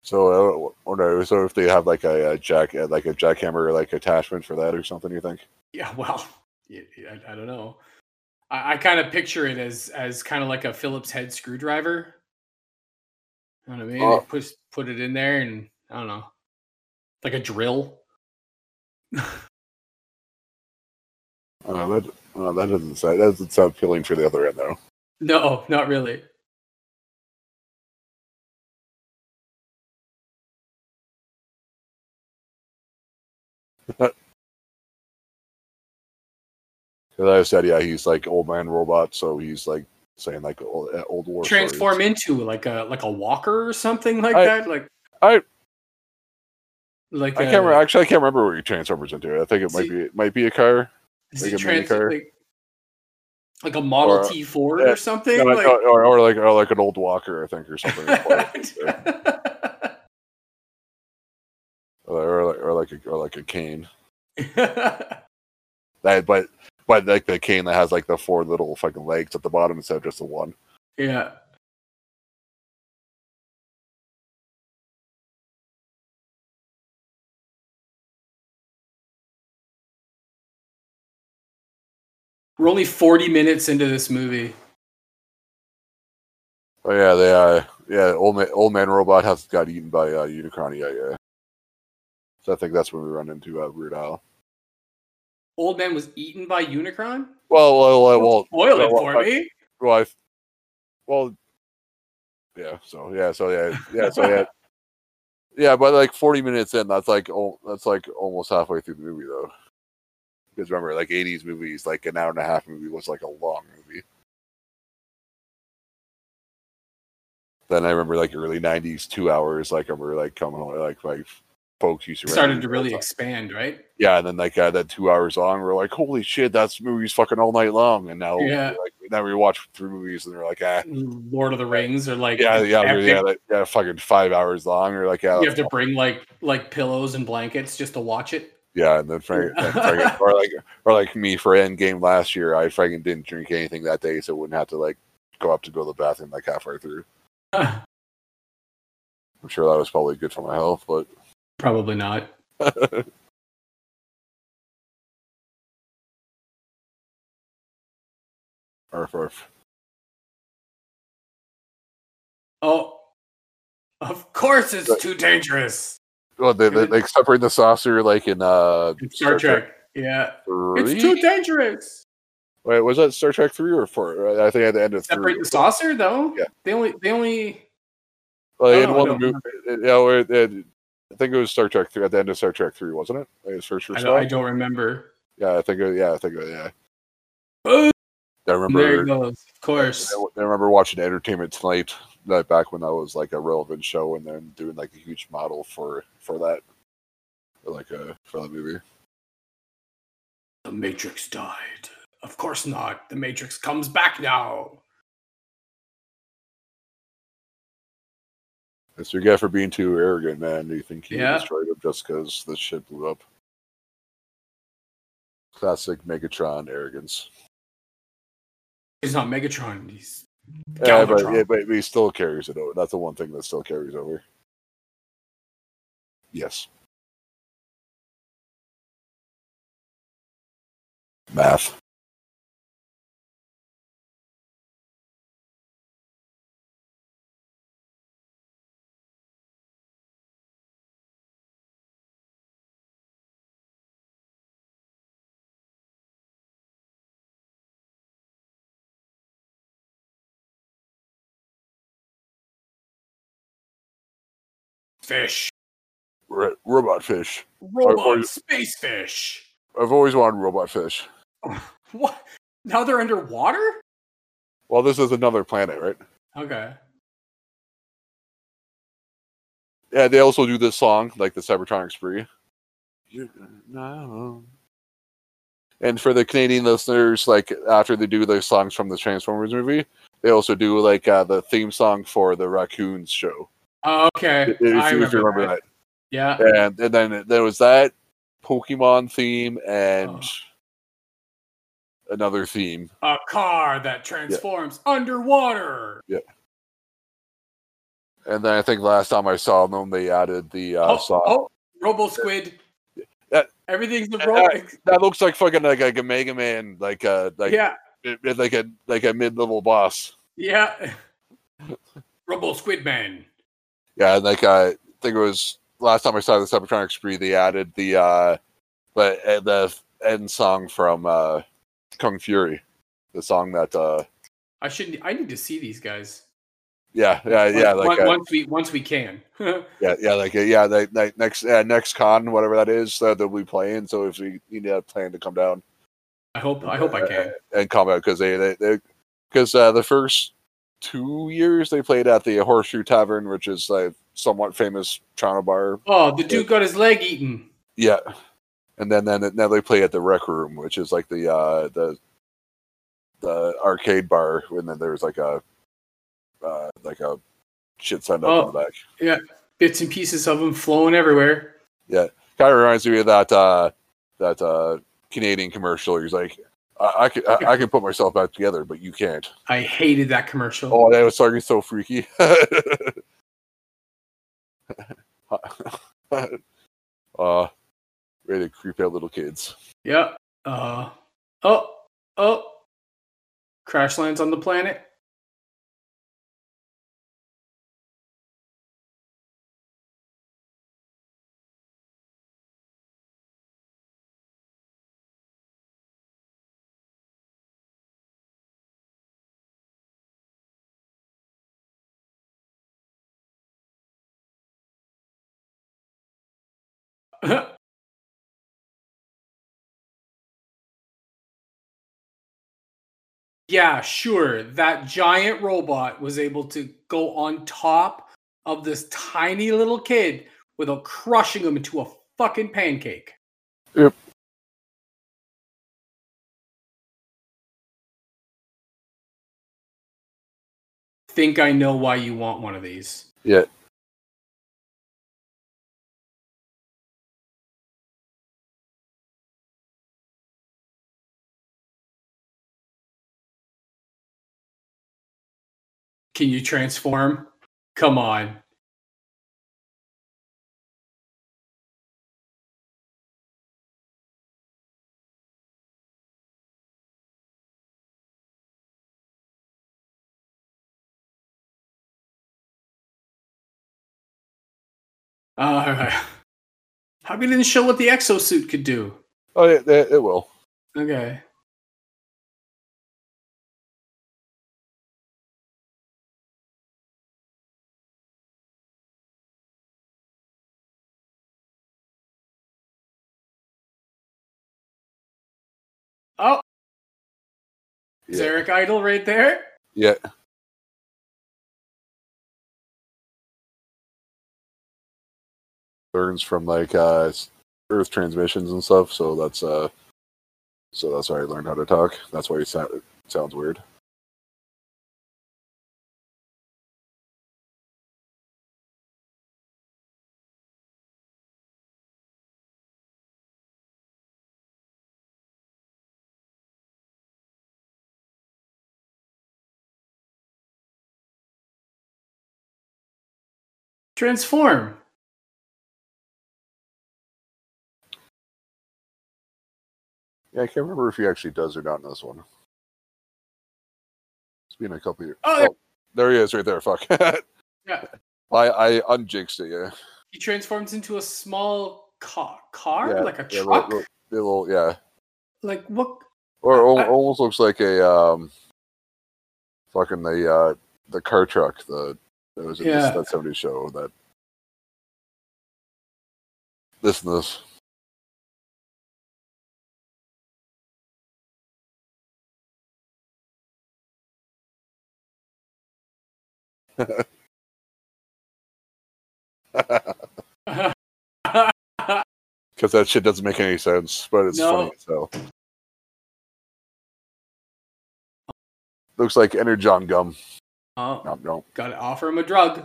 So, uh, or no, so if they have like a, a jack, uh, like a jackhammer, like attachment for that or something, you think? Yeah, well, I, I don't know. I, I kind of picture it as as kind of like a Phillips head screwdriver. You know what I mean? Push put it in there, and I don't know, like a drill. Uh, that uh, that doesn't sound that doesn't sound appealing for the other end though. No, not really. Because I said, yeah, he's like old man robot, so he's like saying like old, uh, old war. stories. Transform into like a like a walker or something like I- that. Like I- like I a- can't remember, actually. I can't remember what he transforms into. I think it might See- be it might be a car. is like a trans- car? like, like a Model Or- T Ford yeah, or something. No, like, or, or, or like or like an old walker, I think, or something. or, like, or like a or like a cane. That, but but like the cane that has like the four little fucking legs at the bottom instead of just the one. yeah. We're only 40 minutes into this movie. Oh yeah, they uh yeah, old man old man robot has got eaten by uh Unicron, yeah, yeah. So I think that's when we run into uh Weird Al. old man was eaten by Unicron? Well, well, well, well, Spoil it well, for I- me. well, I, well, yeah. So yeah, so yeah, yeah, so yeah, yeah. But like forty minutes in, that's like oh, that's like almost halfway through the movie though. Because remember, like '80s movies, like an hour and a half movie was like a long movie. Then I remember like early '90s, two hours. Like I remember like coming home, like my folks used to It started to really expand, right? Yeah, and then like uh, that two hours long, we're like, holy shit, that's movies fucking all night long. And now, Yeah. like, now we watch three movies and they're like, ah, Lord of the Rings or like yeah, yeah, epic. yeah, like, yeah, fucking five hours long, or like, yeah, you have to bring like like pillows and blankets just to watch it. yeah, and then Frank, and Frank- or like, or like me for Endgame last year, I fucking didn't drink anything that day, so I wouldn't have to like go up to go to the bathroom like halfway through. I'm sure that was probably good for my health, but Probably not. arf, arf. Oh, of course it's But- too dangerous. Well, they, they, they separate the saucer like in uh In Star Trek. Yeah, three. it's too dangerous. Wait, was that Star Trek three or four? I think at the end of three. Separate the saucer though. Yeah. They only they only Well, I in one know, of the movie, it, it- I think it was Star Trek three at the end of Star Trek three, wasn't it? His first I don't, I don't remember. Yeah, I think. It, yeah, I think. It, yeah, I there remember. it goes. Of course. I remember watching Entertainment Tonight that back when that was like a relevant show, and then doing like a huge model for for that, for like a for that movie. The Matrix died. Of course not. The Matrix comes back now. That's your guy for being too arrogant, man. Do you think you Yeah. destroyed him just because this shit blew up? Classic Megatron arrogance. He's not Megatron. He's Yeah, but, Galvatron. yeah, but he still carries it over. That's the one thing that still carries over. Yes. Math. Fish. Ro- robot fish. Robot or- space fish. I've always wanted robot fish. What? Now they're underwater? Well, this is another planet, right? Okay. Yeah, they also do this song, like the Cybertronic Spree. And for the Canadian listeners, like after they do the songs from the Transformers movie, they also do like uh, the theme song for the Raccoons show. Oh, okay. If, if I remember, remember that. that. Yeah. And and then there was that Pokemon theme and Oh. another theme. A car that transforms underwater. Yeah. And then I think last time I saw them, they added the uh, oh, song. oh, Robo Squid. That- Everything's a that- robo. That looks like fucking like, like a Mega Man, like uh like yeah. it- it- like a like a mid level boss. Yeah. Robo Squid Man. Yeah, and like uh, I think it was last time I saw the Cybertronic Spree, they added the uh the uh, the end song from uh Kung Fury, the song that uh I shouldn't. I need to see these guys. yeah yeah yeah Once- like uh, we once we can. yeah yeah like uh, yeah like, like next uh, next con whatever that is uh, they'll be playing. So if we need a plan to come down I hope. I hope I can. and come out because they they because uh, the first two years they played at the Horseshoe Tavern, which is like somewhat famous Toronto bar. Oh, the dude got his leg eaten. Yeah, and then then now they play at the Rec Room, which is like the uh, the the arcade bar, and then there's like a uh, like a shit sign up Oh. in the back. Yeah, bits and pieces of him flowing everywhere. Yeah, kind of reminds me of that uh, that uh, Canadian commercial. He's like, I, I can I, I can put myself back together, but you can't. I hated that commercial. Oh, that was sorry, so freaky. uh, ready to creep out little kids. Yeah. Uh. Oh. Oh. Crash lands on the planet. Yeah, sure. That giant robot was able to go on top of this tiny little kid without crushing him into a fucking pancake. Yep. Think I know why you want one of these. Yeah. Can you transform? Come on. Uh, All right. How you didn't show what the exosuit could do? Oh, yeah, it, it will. Okay. Is Yeah. Eric Idle right there? Yeah. Learns from like uh Earth transmissions and stuff, so that's uh so that's why I learned how to talk. That's why he sound, sounds weird. Transform. Yeah, I can't remember if he actually does or not in this one. It's been a couple years. Oh, there- there he is, right there. Fuck. Yeah. I I unjixed it. Yeah. He transforms into a small car, car yeah like a yeah, truck. Little, little, little- yeah. Like what? Or I- almost looks like a um, fucking the uh the car truck. The that was Yeah. this, that '70s show. That this and this. Because that shit doesn't make any sense, but it's No. funny as hell. Looks like Energon gum. Oh, No, no. gotta offer him a drug.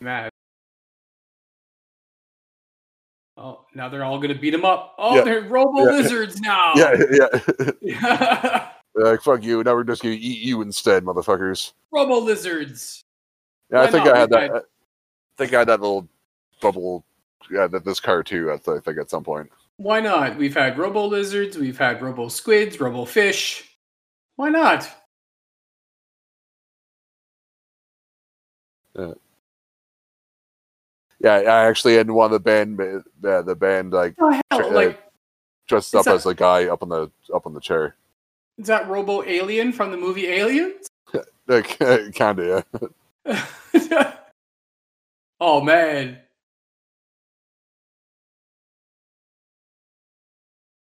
Mad. Oh, now they're all gonna beat him up. Oh, Yeah. they're robo Yeah. lizards now. Yeah, yeah. Yeah. Like fuck you. Now we're just gonna eat you instead, motherfuckers. robo lizards. Yeah, I think not? I had that. I think I had that little bubble. Yeah, that this car too. I, I think at some point. Why not? We've had robo lizards, we've had robo squids, robo fish. Why not? Yeah, I actually had one of the band. Uh, the band like Oh hell, like dressed up that- as a guy up on the up on the chair. is that Robo Alien from the movie Aliens? Like kinda. Yeah. oh man.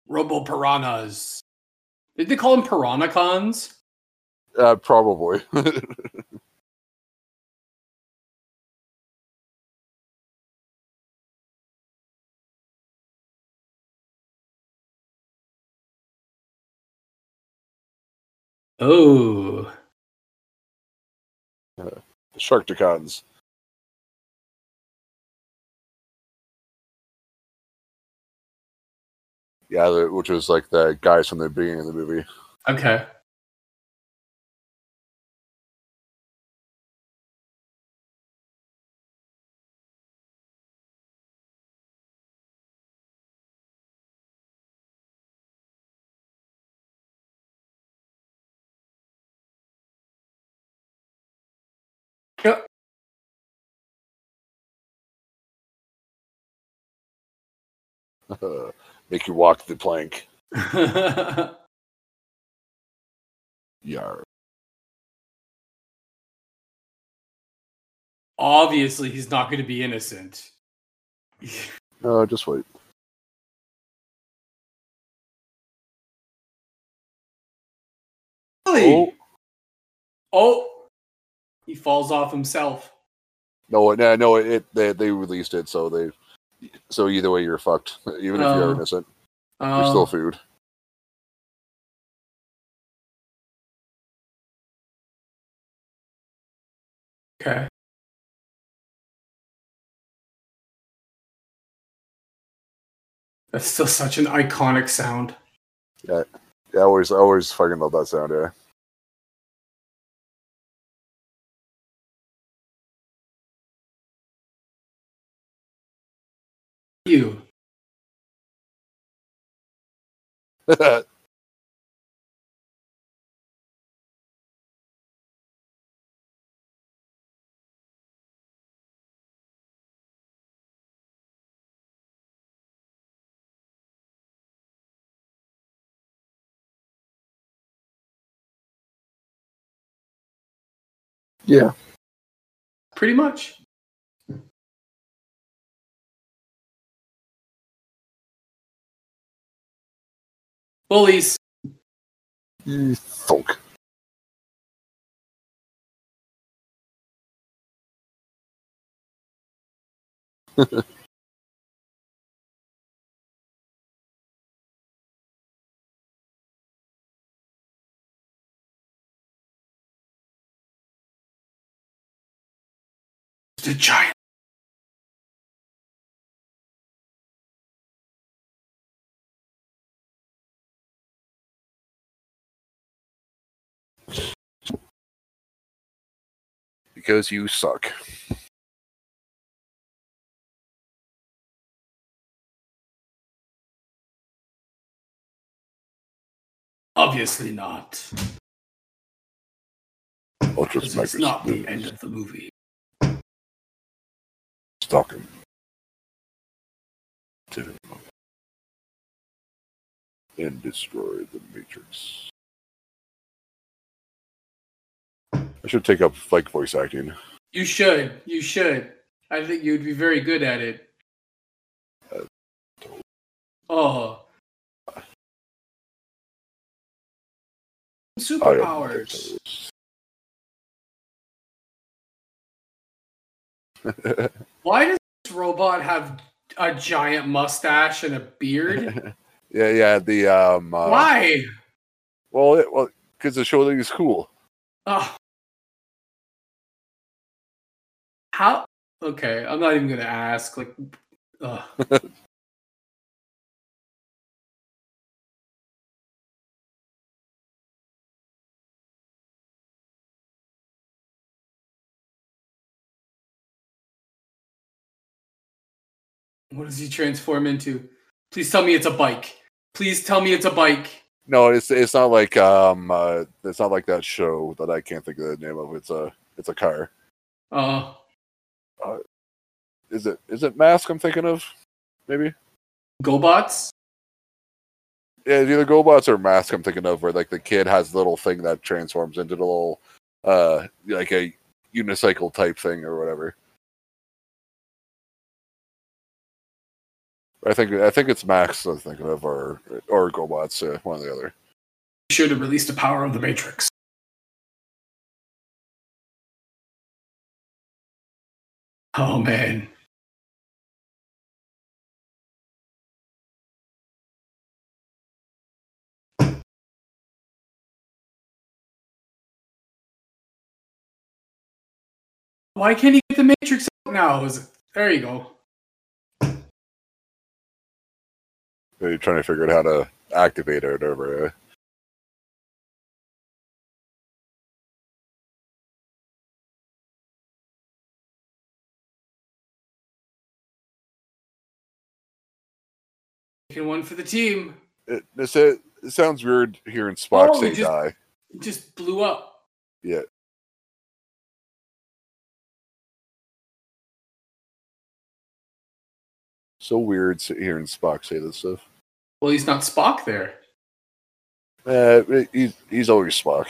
Robo piranhas. Did they call them piranhacons? Uh, probably. Oh. the Sharkticons. Yeah, which was like the guys from the beginning of the movie. Okay. Make you walk the plank. Yar. Obviously, he's not going to be innocent. No, just wait. Really? Oh, Oh, he falls off himself. no, no, no! It they they released it, so they. So either way, you're fucked. Even if you're Oh. innocent, you're Uh, still food. okay. That's still such an iconic sound. Yeah, I always, I always fucking love that sound. Yeah. You. yeah. Pretty much. Bullies. Thunk. The giant. Because you suck. Obviously not. Ultra is not the end of the movie. Stalk him. To and destroy the Matrix. I should take up like voice acting. You should. You should. I think you'd be very good at it. Uh, Oh. Superpowers. Why does this robot have a giant mustache and a beard? yeah, yeah. The um. Uh, Why? Well, it, well, because the show thing is cool. Oh. How? Okay, I'm not even gonna ask. Like, what does he transform into? Please tell me it's a bike. Please tell me it's a bike. No, it's it's not like um. Uh, it's not like that show that I can't think of the name of. It's a it's a car. Uh, Is it is it Mask? I'm thinking of maybe. GoBots? Yeah, it's either GoBots or Mask. I'm thinking of where like the kid has the little thing that transforms into the little uh like a unicycle type thing or whatever. I think I think it's Max. I'm thinking of or or GoBots. Uh, one or the other. Should have released the power of the Matrix. Oh man. Why can't he get the Matrix out now? Is there you go. They're trying to figure out how to activate it or Taking one for the team. It, it, it sounds weird hearing Spock oh, say just, die. It just blew up. Yeah. So weird hearing Spock say this stuff. Well, he's not Spock there. Uh, he's, he's always Spock.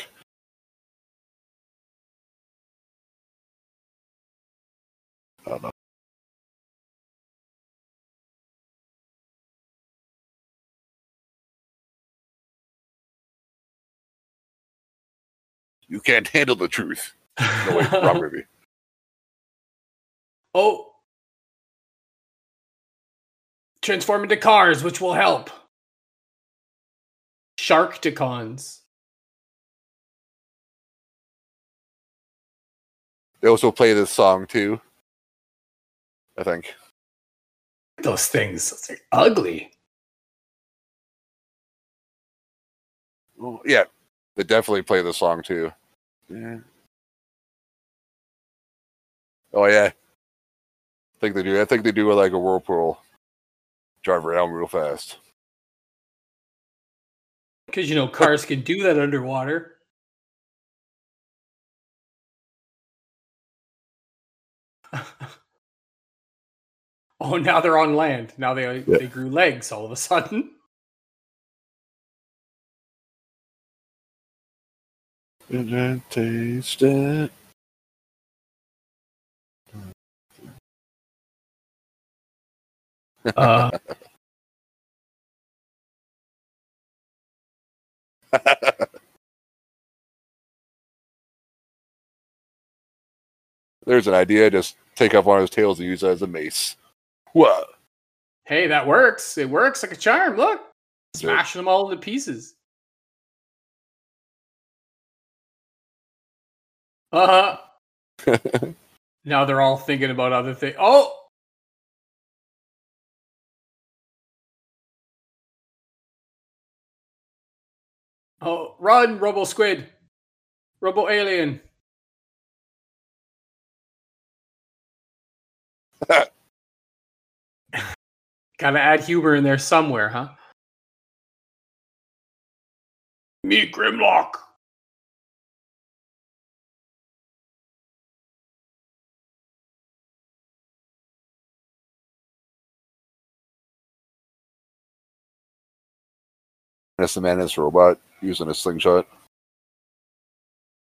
I don't know. You can't handle the truth. No, wait, wrong movie. oh. Transform into cars, which will help. Shark Sharkticons. They also play this song too. I think. Those things, they're ugly. Yeah, they definitely play the song too. Yeah. Oh yeah. I think they do. I think they do like a whirlpool. Drive around real fast. Because, you know, cars can do that underwater. oh, now they're on land. Now they Yeah. they grew legs all of a sudden. And I taste it. Uh, There's an idea. Just take off one of his tails and use it as a mace. Whoa. hey, that works. It works like a charm. Look, Yeah. smashing them all into pieces. Uh huh. Now they're all thinking about other things. Oh, oh, run, Robo Squid, Robo Alien. Gotta add humor in there somewhere, huh? Meet Grimlock. That's the Menace robot using a slingshot.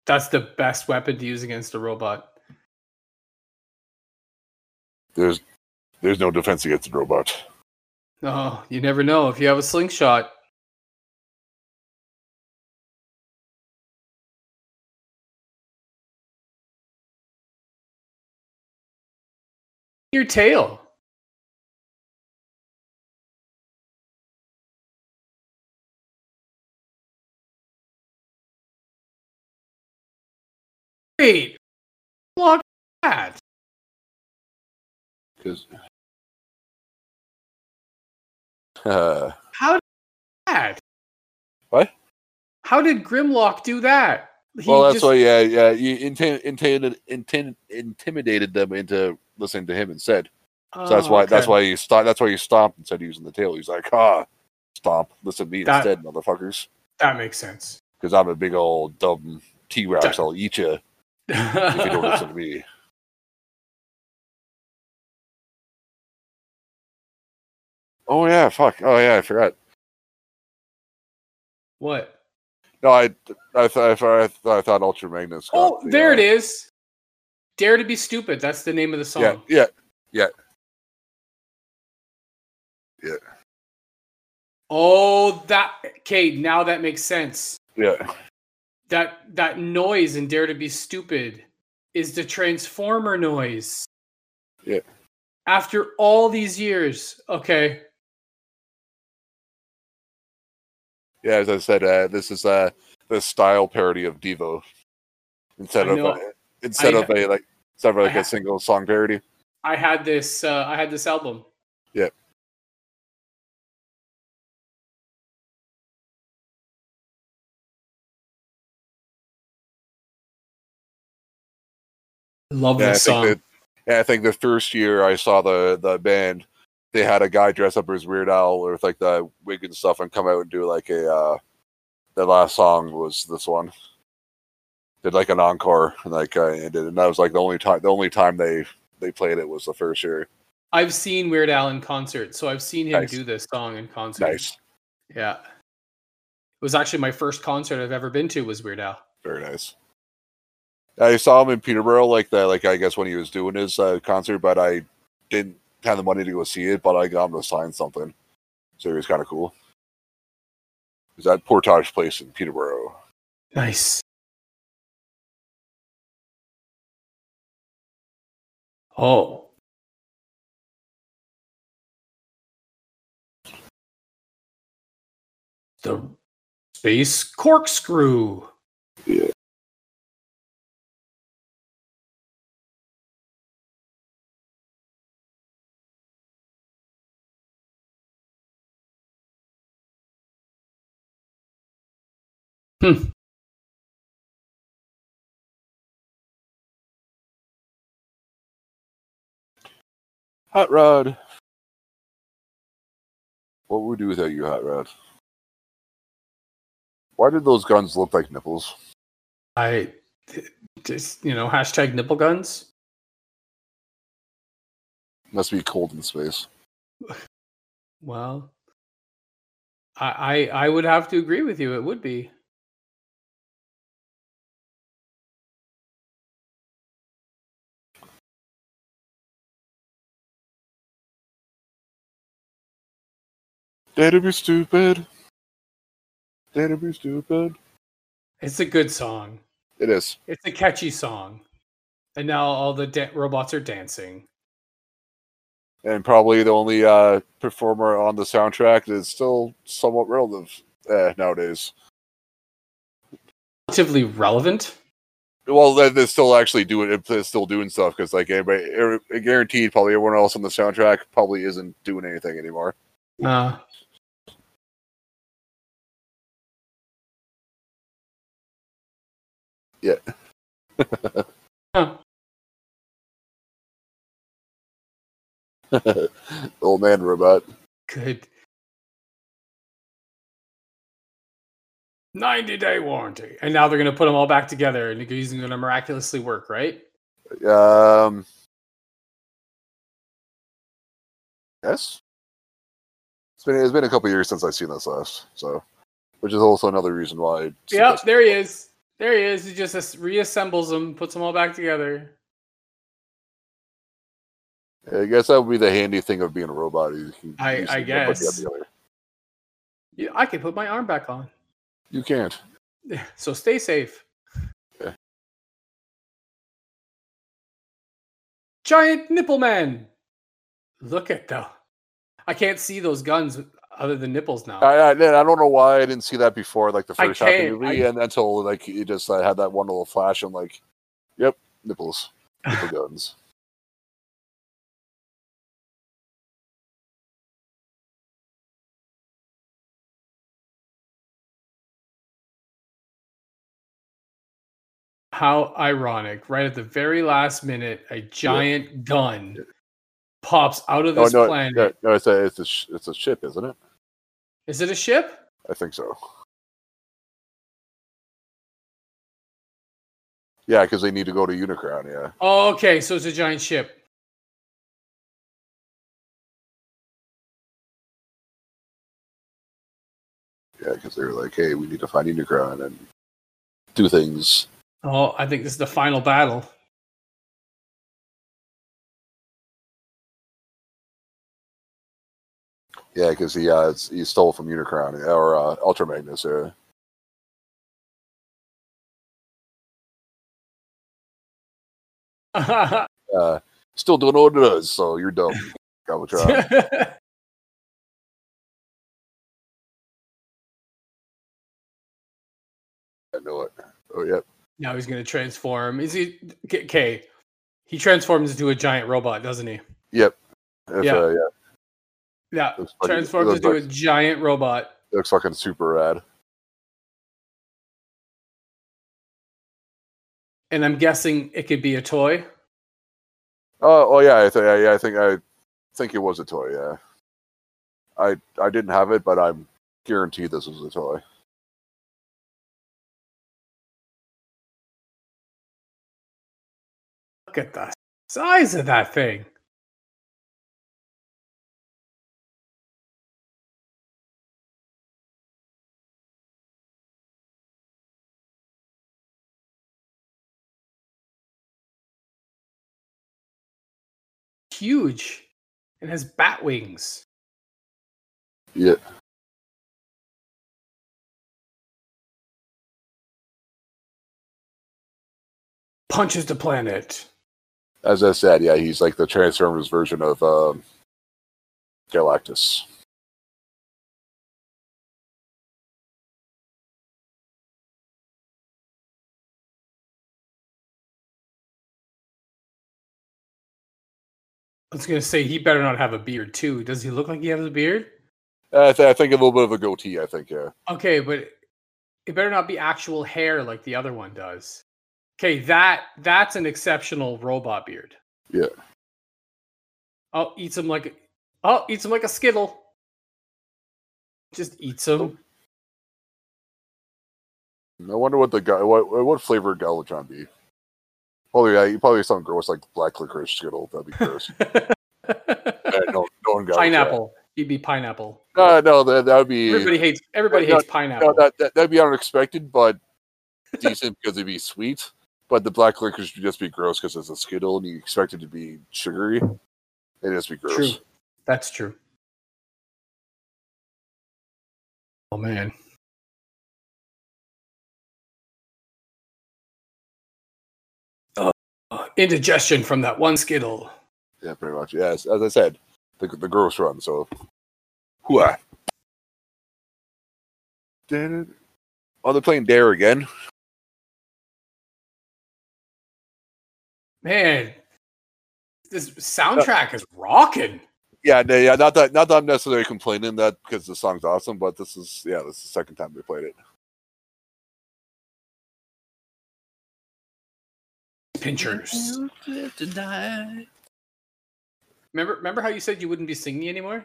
That's the best weapon to use against a robot. There's there's no defense against a robot. Oh, you never know. If you have a slingshot, your tail. Wait, block that. Because uh, How did that? What? How did Grimlock do that? He well, that's just- why. Yeah, yeah. You inti- intimidated, inti- intimidated them into listening to him instead. So that's Oh, why. That's why you stop. That's why you stomped instead of using the tail. He's like, ah, stomp. Listen to me That- instead, motherfuckers. that makes sense. Because I'm a big old dumb T Rex. I'll eat you if you don't listen to me. Oh yeah, fuck. Oh yeah, I forgot. what? No, I, I thought, I thought, I thought, I thought Ultra Magnus. Oh, the, there uh, it is. Dare to be stupid. That's the name of the song. Yeah, yeah, yeah. Oh, that okay. Now that makes sense. Yeah, That that noise in Dare to Be Stupid is the Transformer noise. Yeah. After all these years, okay. yeah. As I said, uh, this is uh, the style parody of Devo instead of uh, instead I of a like instead of like ha- a single song parody. I had this. Uh, I had this album. Yeah. Love Yeah, I think song. that. Yeah, I think the first year I saw the the band, they had a guy dress up as Weird Al with like the wig and stuff, and come out and do like a. uh The last song was this one. Did like an encore, and like uh, ended, and that was like the only time. The only time they they played it was the first year. I've seen Weird Al in concert, so I've seen him Nice. do this song in concert. Nice, Yeah. It was actually my first concert I've ever been to was Weird Al. very nice. I saw him in Peterborough, like that, like I guess when he was doing his uh, concert, but I didn't have the money to go see it, but I got him to sign something, so it was kind of cool. Is that Portage Place in Peterborough? Nice. Oh. The space corkscrew. Yeah. Hmm. Hot Rod. What would we do without you, Hot Rod? Why did those guns look like nipples? I just you know hashtag nipple guns. Must be cold in space. Well, I I, I would have to agree with you. It would be. To be stupid. To be stupid. It's a good song. It is. It's a catchy song. And now all the da- robots are dancing. And probably the only uh, performer on the soundtrack that is still somewhat relative uh, nowadays. Relatively relevant. Well, they- they're still actually doing. They're still doing stuff because, like, everybody, er, guaranteed, probably everyone else on the soundtrack probably isn't doing anything anymore. Uh, Yeah. huh. Old man robot. Good. 90 day warranty. And now they're going to put them all back together and he's going to miraculously work, right? Um. Yes. It's been it's been a couple years since I've seen this last, so which is also another reason why. Yep, there he is. There he is. He just reassembles them, puts them all back together. I guess that would be the handy thing of being a robot. You can I- use I it one way or guess. Yeah, I can put my arm back on. You can't. So stay safe. Yeah. Giant nipple man. Look at the. I can't see those guns other than nipples now. I, I, I don't know why I didn't see that before, like the first half of the movie, I- and until like you just uh, had that one little flash. I'm like, yep, nipples, nipple guns. How ironic! Right at the very last minute, a giant gun pops out of Oh this no, planet. no, no, it's a it's a sh- it's a ship, isn't it? Is it a ship? I think so. Yeah, because they need to go to Unicron. Yeah. Oh, okay. So it's a giant ship. Yeah, because they were like, "Hey, we need to find Unicron and do things." Oh, I think this is the final battle. Yeah, because he uh, he stole from Unicron or uh, Ultra Magnus. Uh, uh, still don't know what it is, so you're dumb, Galvatron. I know it. Oh yeah, now he's going to transform. Is he okay? He transforms into a giant robot, doesn't he? yep. If, Yeah. Uh, yeah, Yeah, Looks like- transforms into a giant robot. it looks fucking super rad. And I'm guessing it could be a toy. Oh, oh yeah, I think yeah, I think I think it was a toy. Yeah, I I didn't have it, but I'm guaranteed this was a toy. Look at the size of that thing. Huge. It has bat wings. Yeah, Punches the planet. As I said, yeah, he's like the Transformers version of um, Galactus. I was gonna say he better not have a beard too. Does he look like he has a beard? I, th- I think a little bit of a goatee. I think, yeah. Okay, but it better not be actual hair like the other one does. Okay, that that's an exceptional robot beard. Yeah. Oh, eat him like a, oh, eats him like a skittle. Just eats him. Oh. I wonder what the guy, what what flavor Galvatron be? Probably, yeah, you probably something gross like black licorice Skittle. That'd be gross. No, no one got pineapple. He'd be pineapple. No, no, that that would be Everybody hates. Everybody no, hates pineapple. no, that, that that'd be unexpected, but decent because it'd be sweet. But the black licorice would just be gross because it's a Skittle, and you expect it to be sugary. It'd just be gross. True. That's true. Oh man. Indigestion from that one skittle. Yeah, pretty much. Yes, as I said, the the gross run. So, Hooah. Oh, they're playing Dare again. Man, this uh, soundtrack is rocking. Yeah, no, yeah. Not that, not that I'm necessarily complaining that because the song's awesome, but this is, yeah, this is the second time we played it. Pinchers. Remember, remember how you said you wouldn't be singing anymore?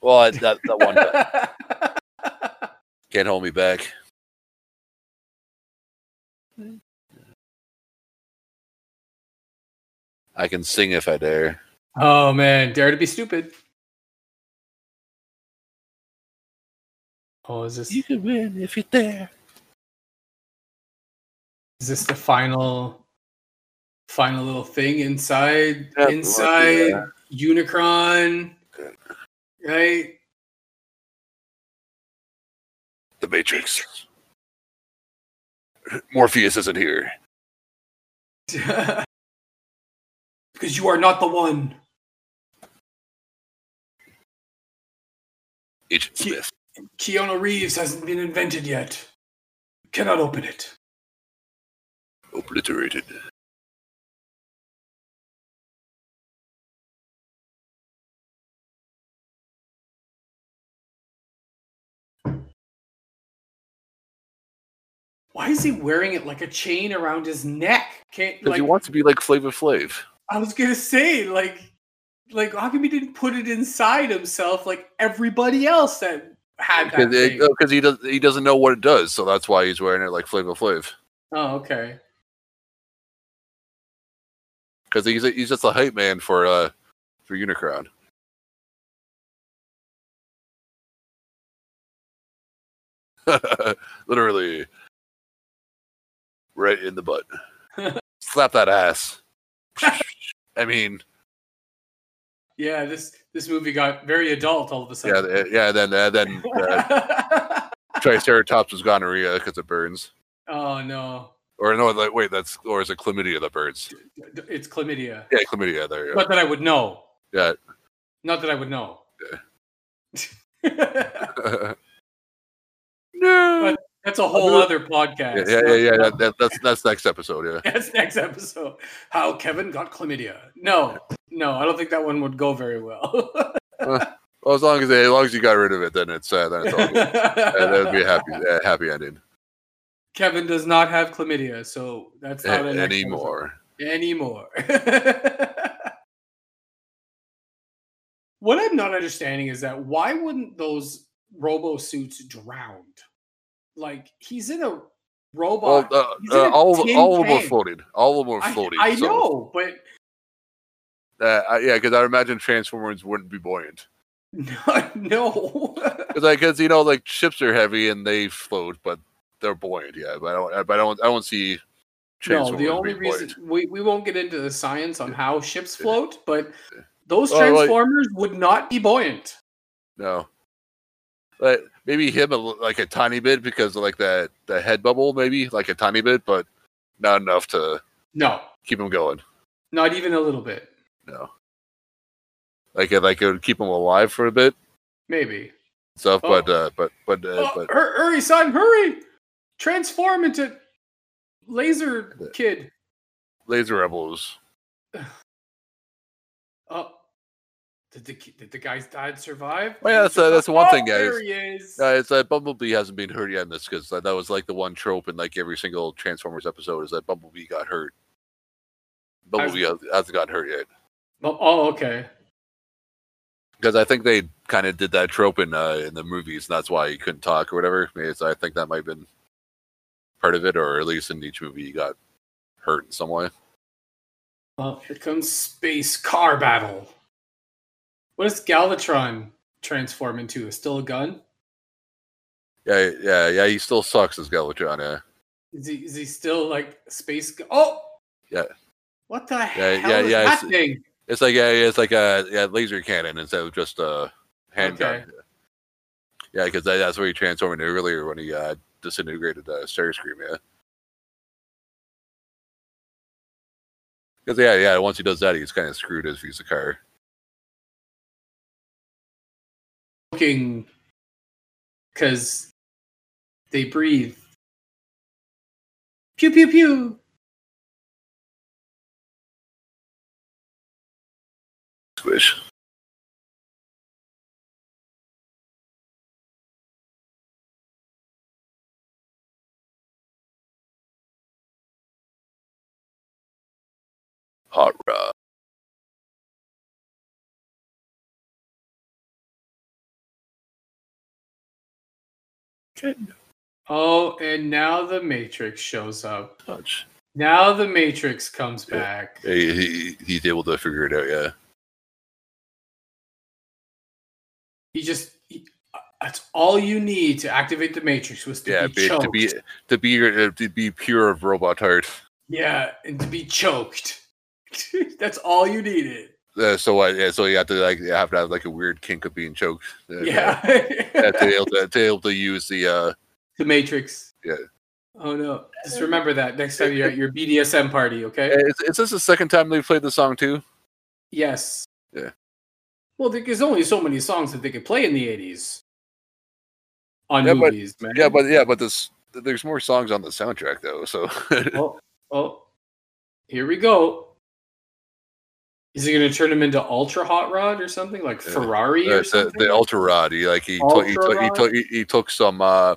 Well, I, that that one time can't hold me back. I can sing if I dare. oh man, dare to be stupid. Oh, is this You can win if you're there. Is this the final final little thing inside Yeah, inside yeah. Unicron? Right? The Matrix. Morpheus isn't here. because you are not the one. Agent Ki- Smith. Keanu Reeves hasn't been invented yet. Cannot open it. Obliterated. Why is he wearing it like a chain around his neck? Can't like he wants to be like Flavor Flav. I was gonna say, like like how come he didn't put it inside himself like everybody else that had that? Because oh, he does he doesn't know what it does, so that's why he's wearing it like Flavor Flav. Oh, okay. Because he's a, he's just a hype man for uh for Unicron. Literally, right in the butt. Slap that ass. I mean, Yeah, this this movie got very adult all of a sudden. th- yeah. Then uh, then uh, Triceratops was gonorrhea because it burns. oh no, Or no, like, wait, that's or is it chlamydia the birds? it's chlamydia. Yeah, chlamydia. There you go. Not that I would know. Yeah. Not that I would know. no. That's a whole other podcast. Yeah, yeah, yeah. yeah. That, that, that's that's next episode. Yeah. That's next episode. How Kevin got chlamydia. No, no, I don't think that one would go very well. Well, as long as they, as long as you got rid of it, then it's uh, then it's all good. Uh, that would be a happy uh, happy ending Kevin does not have chlamydia, so that's A- not an next anymore. Anymore. what I'm not understanding is that why wouldn't those robo suits drown? Like he's in a Well, robot. uh, He's in uh, a all of, all of them can. were floating. All of them were I, floating. I so, know, but Uh, yeah, because I imagine Transformers wouldn't be buoyant. no, no. Because like, cause, you know, like ships are heavy and they float, but they're buoyant. Yeah, but I don't. But I don't. I don't see. No, the only reason buoyant. we, we won't get into the science on how ships float, but those Oh, like- transformers would not be buoyant. No. But maybe him a, like a tiny bit because of like that the head bubble, maybe like a tiny bit, but not enough to No, keep him going. Not even a little bit. No. Like it, like it would keep him alive for a bit, Maybe. stuff. Oh. But uh, but but uh, Oh, but hurry, son, hurry! Transform into laser kid. Laser Rebels. Oh, did the did the guy's dad survive? Oh, yeah, that's, uh, that's the one survive? thing, Oh, guys. There he is. Uh, it's that Bumblebee hasn't been hurt yet in this because that, that was like the one trope in like every single Transformers episode is that Bumblebee got hurt. Bumblebee has, hasn't gotten hurt yet oh, oh, okay. because I think they kind of did that trope in uh, in the movies, and that's why he couldn't talk or whatever. Maybe it's- I think that might have been part of it, or at least in each movie he got hurt in some way. Well, here comes space car battle. What does Galvatron transform into? Is still a gun? Yeah, yeah, yeah. He still sucks as Galvatron. Yeah, Is he is he still like space? Oh, Yeah. What the Yeah, hell yeah, is yeah, that it's- thing? it's like yeah, it's like a yeah, laser cannon instead of just a handgun. Okay. Yeah, because that, that's what he transformed into earlier when he uh, disintegrated uh, Starscream. Yeah. Because yeah, yeah. Once he does that, he's kind of screwed if he's a car. Looking, because they breathe. Pew pew pew. Squish. Hot rod. Oh, and now the Matrix shows up. Touch. Now the Matrix comes Yeah. back. He, he, he's able to figure it out. Yeah. He just. he- that's all you need to activate the Matrix was to yeah. be be- choked. to be to be uh, to be pure of robot heart. Yeah, and to be choked. That's all you needed. Uh, so what? Yeah. So you have to like you have to have like a weird kink of being choked. Uh, Yeah. yeah, to be able to, to be able to use the uh the Matrix. Yeah. Oh no. Just remember that next time you're at your BDSM party, okay? is, is this the second time they've played the song too? Yes. Yeah. Well, there's only so many songs that they could play in the 80s on Yeah, but- movies, man. Yeah, but yeah, but this there's more songs on the soundtrack though. So oh, oh, here we go. Is he going to turn him into Ultra Hot Rod or something like Yeah. Ferrari or the, something? the Ultra Rod, he like he took he Ultra took he took he, he took some uh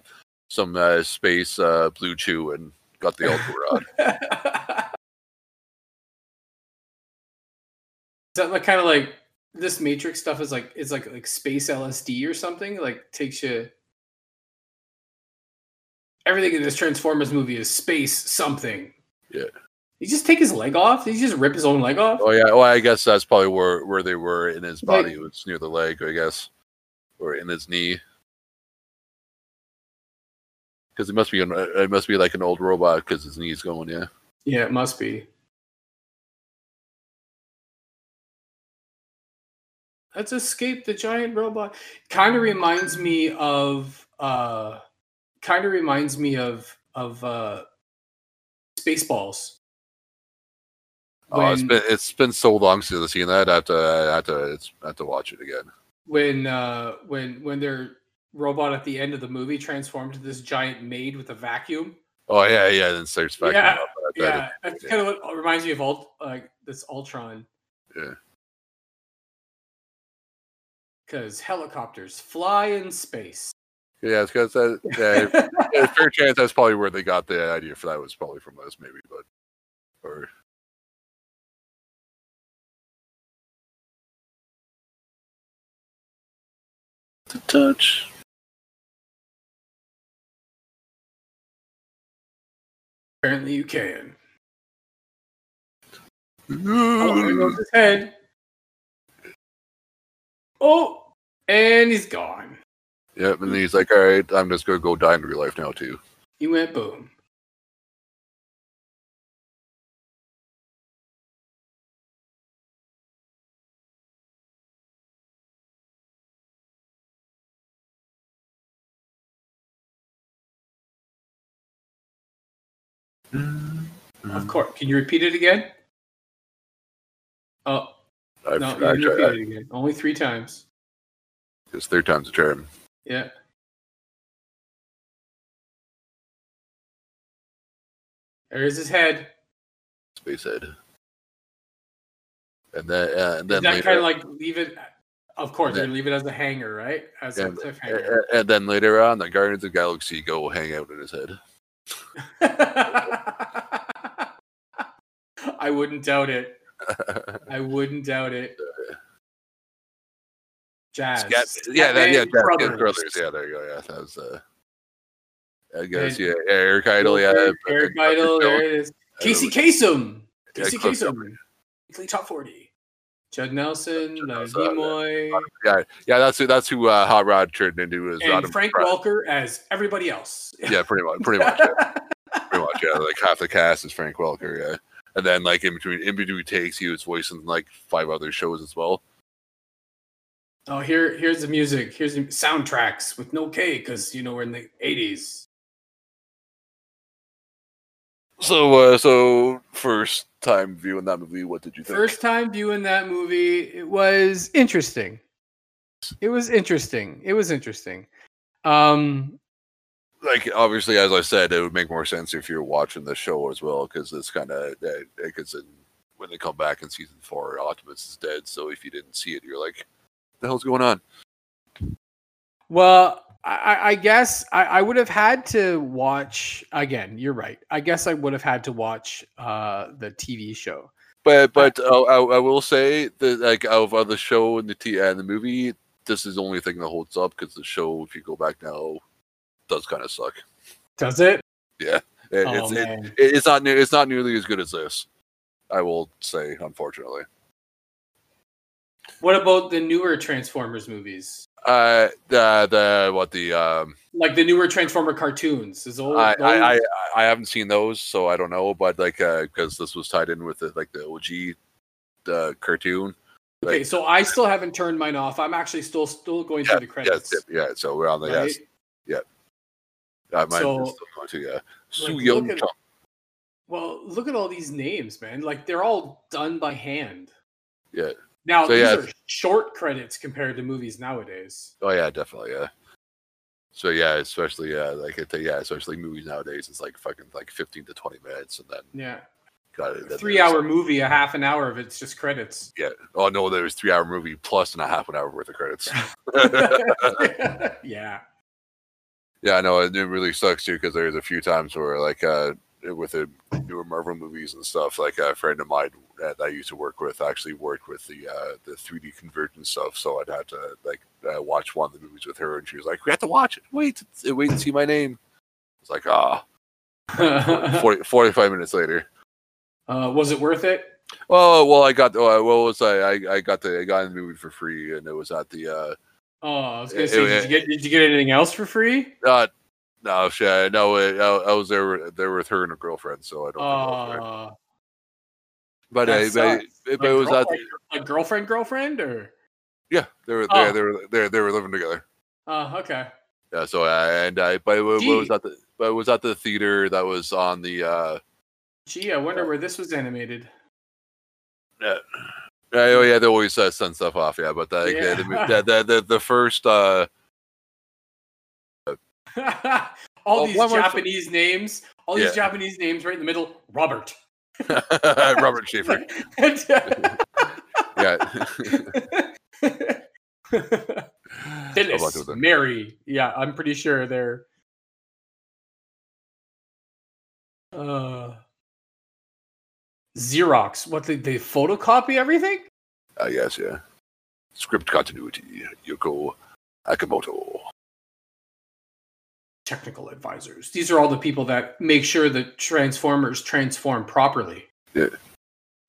some uh, space uh blue chew and got the Ultra Rod. Is that like kind of like this Matrix stuff is like it's like like space LSD or something? Like takes you. Everything in this Transformers movie is space something. Yeah. He just take his leg off. Did he just rip his own leg off? Oh yeah, well I guess that's probably where where they were in his Like- body. It was near the leg, I guess, or in his knee. Because it must be an, it must be like an old robot because his knee's going. Yeah. Yeah, it must be. Let's escape the giant robot. Kind of reminds me of uh kind of reminds me of of uh Spaceballs. Oh, it's When- been it's been so long since I've seen that. I have to I have to it's, I have to watch it again. when uh when when their robot at the end of the movie transformed to this giant maid with a vacuum. Oh yeah, yeah. Then starts Yeah, up. That- Yeah, that's kind of what reminds me of Ult, like this Ultron. Yeah. Because helicopters fly in space. Yeah, it's because that. Yeah, yeah, fair chance that's probably where they got the idea for that was probably from us, maybe, but or to touch. Apparently, you can. Oh, there goes his head. Oh, and he's gone. Yep, and he's like, "All right, I'm just gonna go die in real life now too." He went boom. Of course. Can you repeat it again? Oh I've, no, didn't I, repeat it again. Only three times. it's third time's a charm. Yeah. There's his head. Spacehead. And then, uh, and then that kind of like leave it? Of course, Yeah. you leave it as a hanger, right? As a and, cliffhanger. and- and then later on, the Guardians of the Galaxy go hang out in his head. I wouldn't doubt it. I wouldn't doubt it. Jazz. Scat- yeah, that, yeah, Jazz Brothers. Brothers. Yeah, there you go. Yeah, that was. Uh, I guess And- yeah, Eric Idle. Yeah, Eric, Eric Idle, there it is. Casey Kasem. Casey Kasem. Top 40. Judd Nelson, uh, Nimoy, yeah, yeah. That's who. That's who uh, Hot Rod turned into. Is and Adam Frank Pratt. Welker as everybody else. Yeah, pretty much. Pretty much. Yeah. pretty much. Yeah, like half the cast is Frank Welker. Yeah, and then like in between in between takes, he was voicing like five other shows as well. Oh, here, here's the music. Here's the soundtracks with no K because you know we're in the 80s. So, uh, so first time viewing that movie, what did you think? First time viewing that movie, it was interesting. It was interesting. It was interesting. Um, like obviously, as I said, it would make more sense if you're watching the show as well, because it's kind of because when they come back in season four, Optimus is dead. So if you didn't see it, you're like, "The hell's going on?" well, I, I guess I, I would have had to watch again. You're right. I guess I would have had to watch uh, the TV show. But but uh, I, I will say that like out of the show and the t- and the movie, this is the only thing that holds up because the show, if you go back now, does kind of suck. Does it? It- oh, it's it, man. it- it's not ne- it's not nearly as good as this. I will say, unfortunately. What about the newer Transformers movies? Uh, the the what the um, Like the newer Transformer cartoons? Is old, I, I I I haven't seen those, so I don't know. But like, uh, because this was tied in with the like the OG, the cartoon. okay, so I still haven't turned mine off. I'm actually still still going Yeah, through the credits. yeah, yeah. So we're on the right? yes. Uh, mine So, still going to yeah. Su like, Young Chung. Well, look at all these names, man. Like they're all done by hand. Yeah. Now So, these yeah. are short credits compared to movies nowadays. Oh yeah, definitely yeah. So yeah, especially yeah, like it, yeah, especially movies nowadays, it's like fucking like fifteen to twenty minutes, and then Yeah, got it. three hour movie, a half an hour of it's just credits. Yeah. Oh no, there was three hour movie plus and a half an hour worth of credits. yeah. Yeah, I know. It it really sucks too because there's a few times where, like, uh, with the newer Marvel movies and stuff, like a friend of mine that I used to work with actually worked with the uh, the 3D convergence stuff. So I'd have to like uh, watch one of the movies with her, and she was like, "We have to watch it. Wait, uh, wait and see my name." It's like, ah, 40, 45 minutes later. uh, was it worth it? Oh well, I got. Uh, what was I? I, I got the I got the movie for free, and it was at the. uh Oh, I was gonna It- say, it- did you get did you get anything else for free? uh no, shit, no, I, I was there. with- There with her and her girlfriend, so I don't. I. Uh, But, that uh, but, but it was at girlfriend, like girlfriend, girlfriend, or yeah, they were Oh. they, they were they, they were living together. oh, okay. Yeah, so uh, and I but it Gee. was at the but it was at the theater that was on the uh Gee, I wonder where this was animated. yeah. Oh yeah, they always uh, send stuff off. Yeah, but the, Yeah. the, the, the, the the first uh all these Japanese names, all these Japanese names right in the middle. Robert. Robert Schaefer. Yeah, Phyllis. Mary. Yeah, I'm pretty sure they're. Uh, Xerox. What they they photocopy everything? I guess yeah. Script continuity, Yoko Akamoto. Technical advisors. These are all the people that make sure that transformers transform properly. Yeah.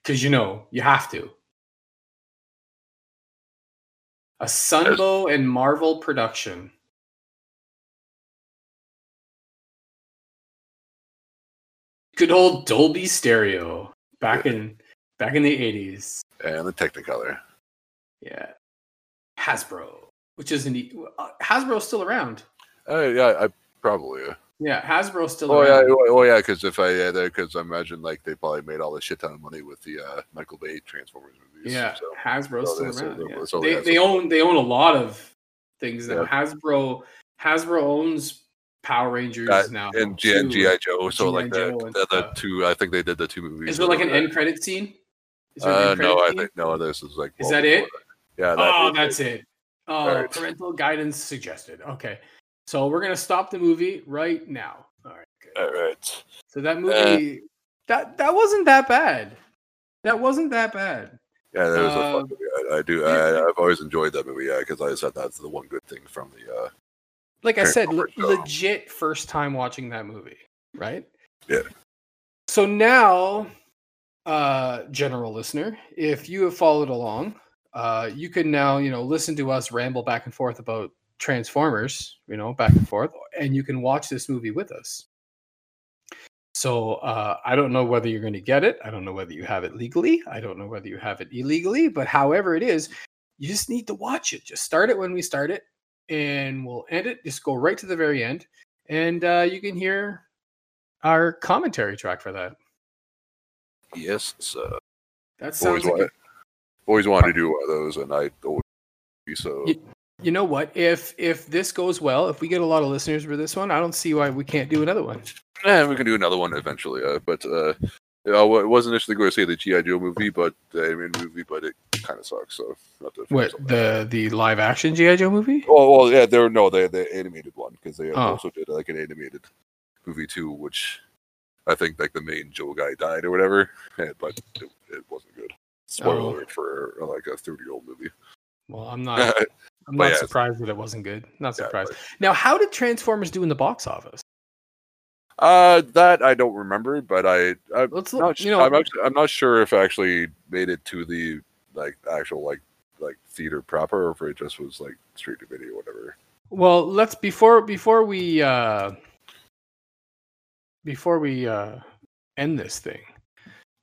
Because you know you have to. A Sunbow and Marvel production. Good old Dolby Stereo back in back in the eighties. and the Technicolor. Yeah, Hasbro, which isn't e- uh, Hasbro's still around. Uh, yeah, I probably. Uh, Yeah, Hasbro's still Oh yeah, around. oh oh, yeah, because if I yeah, because I imagine like they probably made all the shit ton of money with the uh, Michael Bay Transformers movies. Yeah, so. Hasbro's so still around. they- yeah. so they they- they own they own a lot of things now. Yeah. Hasbro Hasbro owns Power Rangers That- now. and G- and. GI Joe. So G.I. like the, Joe the, the two, I think they did the two movies. Is there like an that- end credit scene? Is there an Uh, end no, credit I think no. This is like Is that it? before Yeah. That oh, that's it. Oh, Alright. parental guidance suggested. Okay, so we're gonna stop the movie right now. All right, good. All right. So that movie that that wasn't that bad. That wasn't that bad. Yeah, that was a Uh, fun movie. I, I do. I, I've always enjoyed that movie. Yeah, because I said that's the one good thing from the. uh like I said, le- um, legit first time watching that movie, right? Yeah. So now, uh, general listener, if you have followed along, uh, you can now you know listen to us ramble back and forth about Transformers, you know, back and forth, and you can watch this movie with us. So uh, I don't know whether you're going to get it. I don't know whether you have it legally. I don't know whether you have it illegally. But however it is, you just need to watch it. Just start it when we start it, and we'll end it. Just go right to the very end, and uh, you can hear our commentary track for that. Yes, so That sounds always like wanted, always wanted to do one of those, and I always so. Ye- you know what? If if this goes well, if we get a lot of listeners for this one, I don't see why we can't do another one. Yeah, we can do another one eventually. Uh, but uh, know, I was initially going to say the GI Joe movie, but the animated movie, but it kind of sucks. So not to What focus on that. the the live action GI Joe movie? Oh well, yeah, there no, they the animated one because they Oh. also did like an animated movie too, which I think like the main Joe guy died or whatever, eh, but it, it wasn't good. Spoiler Oh. for uh, like a thirty-year-old movie. Well, I'm not. I'm But not yeah. surprised that it wasn't good. Not surprised. Now, how did Transformers do in the box office? Uh, that I don't remember, but I, I Let's not. You know, I'm actually, I'm not sure if it actually made it to the like actual like like theater proper, or if it just was like straight to video, whatever. well, let's before before we uh before we uh end this thing,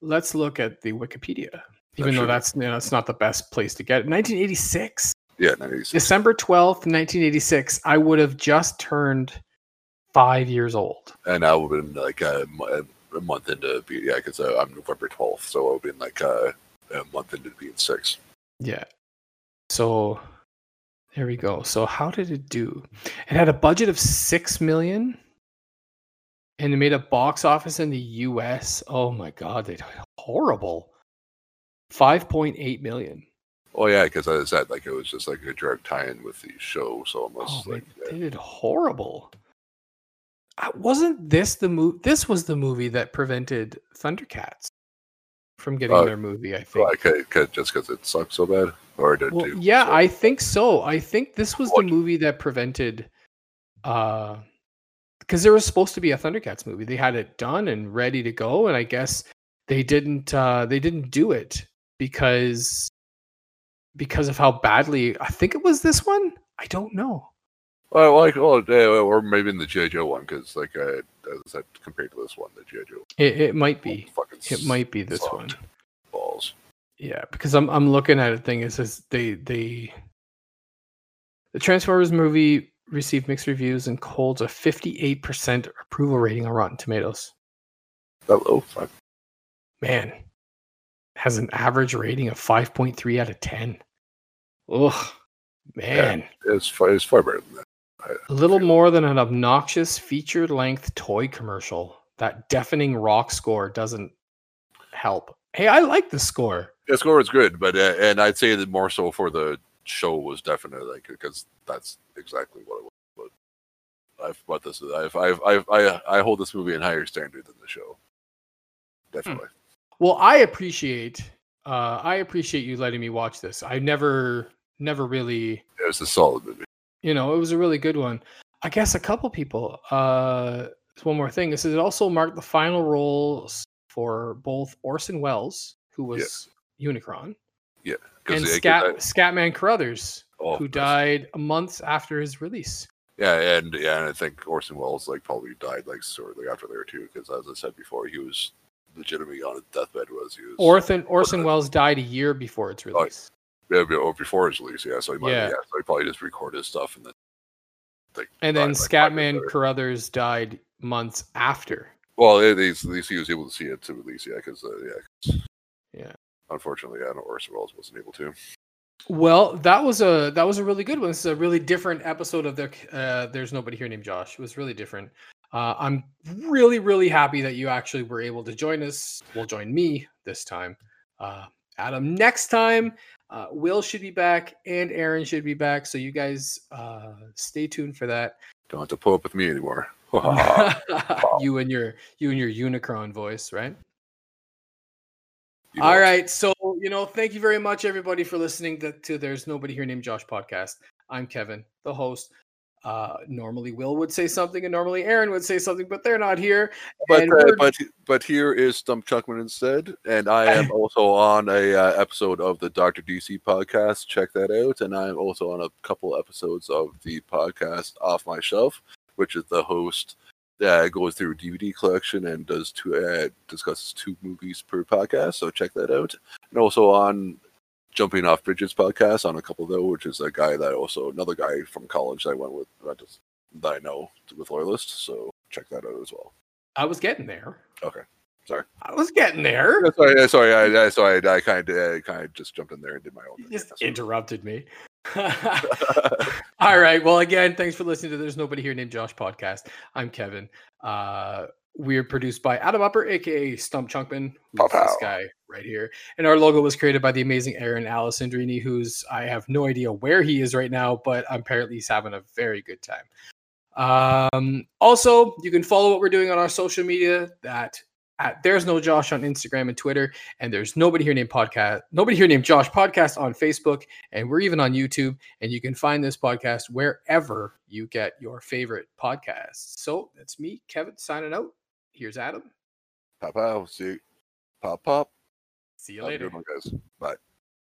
let's look at the Wikipedia. Even though sure. that's you know, that's not the best place to get it. 1986. Yeah, 96. December 12th, 1986, I would have just turned five years old. and I would have been like a, a month into being, yeah, because uh, I'm November 12th, so I would have been like uh, a month into being six. Yeah. So there we go. So how did it do? It had a budget of six million and it made a box office in the US. Oh my god, they did horrible. 5.8 million. Oh yeah, because I said like it was just like a direct tie-in with the show, so Oh, almost they, like they did horrible. Wasn't this the movie? This was the movie that prevented Thundercats from getting Uh, their movie. I think. like uh, 'cause- just because it sucks so bad, or did Well, do yeah, so- I think so. I think this was the movie that prevented, uh, because there was supposed to be a Thundercats movie. They had it done and ready to go, and I guess they didn't. Uh, they didn't do it because because of how badly. I think it was this one. I don't know. Well, like, or maybe in the GI Joe one, because like uh, as I said, compared to this one, the GI Joe It, it might be. It might be this one. balls. Yeah, because I'm I'm looking at it. Thing it says they they the Transformers movie received mixed reviews and holds a 58% approval rating on Rotten Tomatoes. That low, fuck. Man, has an average rating of 5.3 out of 10. Ugh, man, it's far, it's far better than that. a little more than an obnoxious feature-length toy commercial. That deafening rock score doesn't help. Hey, I like the score. The score is good, but uh, and I'd say that more so for the show was definitely like because that's exactly what it was. But I've but this I've I've, I've I I hold this movie in higher standard than the show. Definitely. Well, I appreciate uh I appreciate you letting me watch this. I never never really, It was a solid movie. you know, it was a really good one. I guess a couple people uh one more thing. This is it also marked the final roles for both Orson Welles, who was Unicron, and 'Cause they- Scat Scatman Crothers, oh, who died months after his release. Yeah, and yeah, and I think Orson Welles like probably died like shortly after there too, because as I said before, he was legitimately on a deathbed. Was he was Orson Orson Welles died a year before its Oh, release. Yeah, or before his release? Yeah, so he might Yeah. yeah, so he probably just recorded his stuff and then like And then like, Scatman. Crothers died months after. Well, at least, at least he was able to see it to release, yeah, because uh, yeah, 'cause Yeah. Unfortunately, yeah, no, Orson Welles wasn't able to. Well, that was a that was a really good one. This is a really different episode of the uh, There's Nobody Here Named Josh. It was really different. Uh, I'm really really happy that you actually were able to join us. Well, join me this time. Uh, Adam, next time, uh, Will should be back and Aaron should be back. So you guys uh, stay tuned for that. Don't have to pull up with me anymore. you and your you and your Unicron voice, right? You know, right. So, you know, thank you very much, everybody, for listening to, to There's Nobody Here Named Josh podcast. I'm Kevin, the host. Uh, normally, Will would say something, and normally Aaron would say something, but they're not here. But uh, but but here is Stump Chuckman instead, and I am also on a uh, episode of the Doctor DC podcast. Check that out, and I'm also on a couple episodes of the podcast Off My Shelf, which is the host that goes through a DVD collection and does two uh, discusses two movies per podcast. So check that out, and also on Jumping Off Bridges podcast on a couple though, which is a guy that also another guy from college that I went with that, just, that I know with Loyalist. So check that out as well. I was getting there. Okay. Sorry. I was getting there. Yeah, Sorry, sorry, I, I, sorry, I kind of, kind of just jumped in there and did my own. You thing. just interrupted me. All right. Well, again, thanks for listening to There's Nobody Here Named Josh podcast. I'm Kevin. Uh, we're produced by Adam Upper, aka Stump Chunkman, who's Pow, this guy right here. And our logo was created by the amazing Aaron Alessandrini, who's I have no idea where he is right now, but apparently he's having a very good time. Um, also, you can follow what we're doing on our social media that at there's no Josh on Instagram and Twitter, and there's nobody here named podcast, nobody here named Josh podcast on Facebook, and we're even on YouTube. And you can find this podcast wherever you get your favorite podcasts. So that's me, Kevin, signing out. Here's Adam. Pop, pow, see, pop, pop. See you Have later. one, guys. Bye.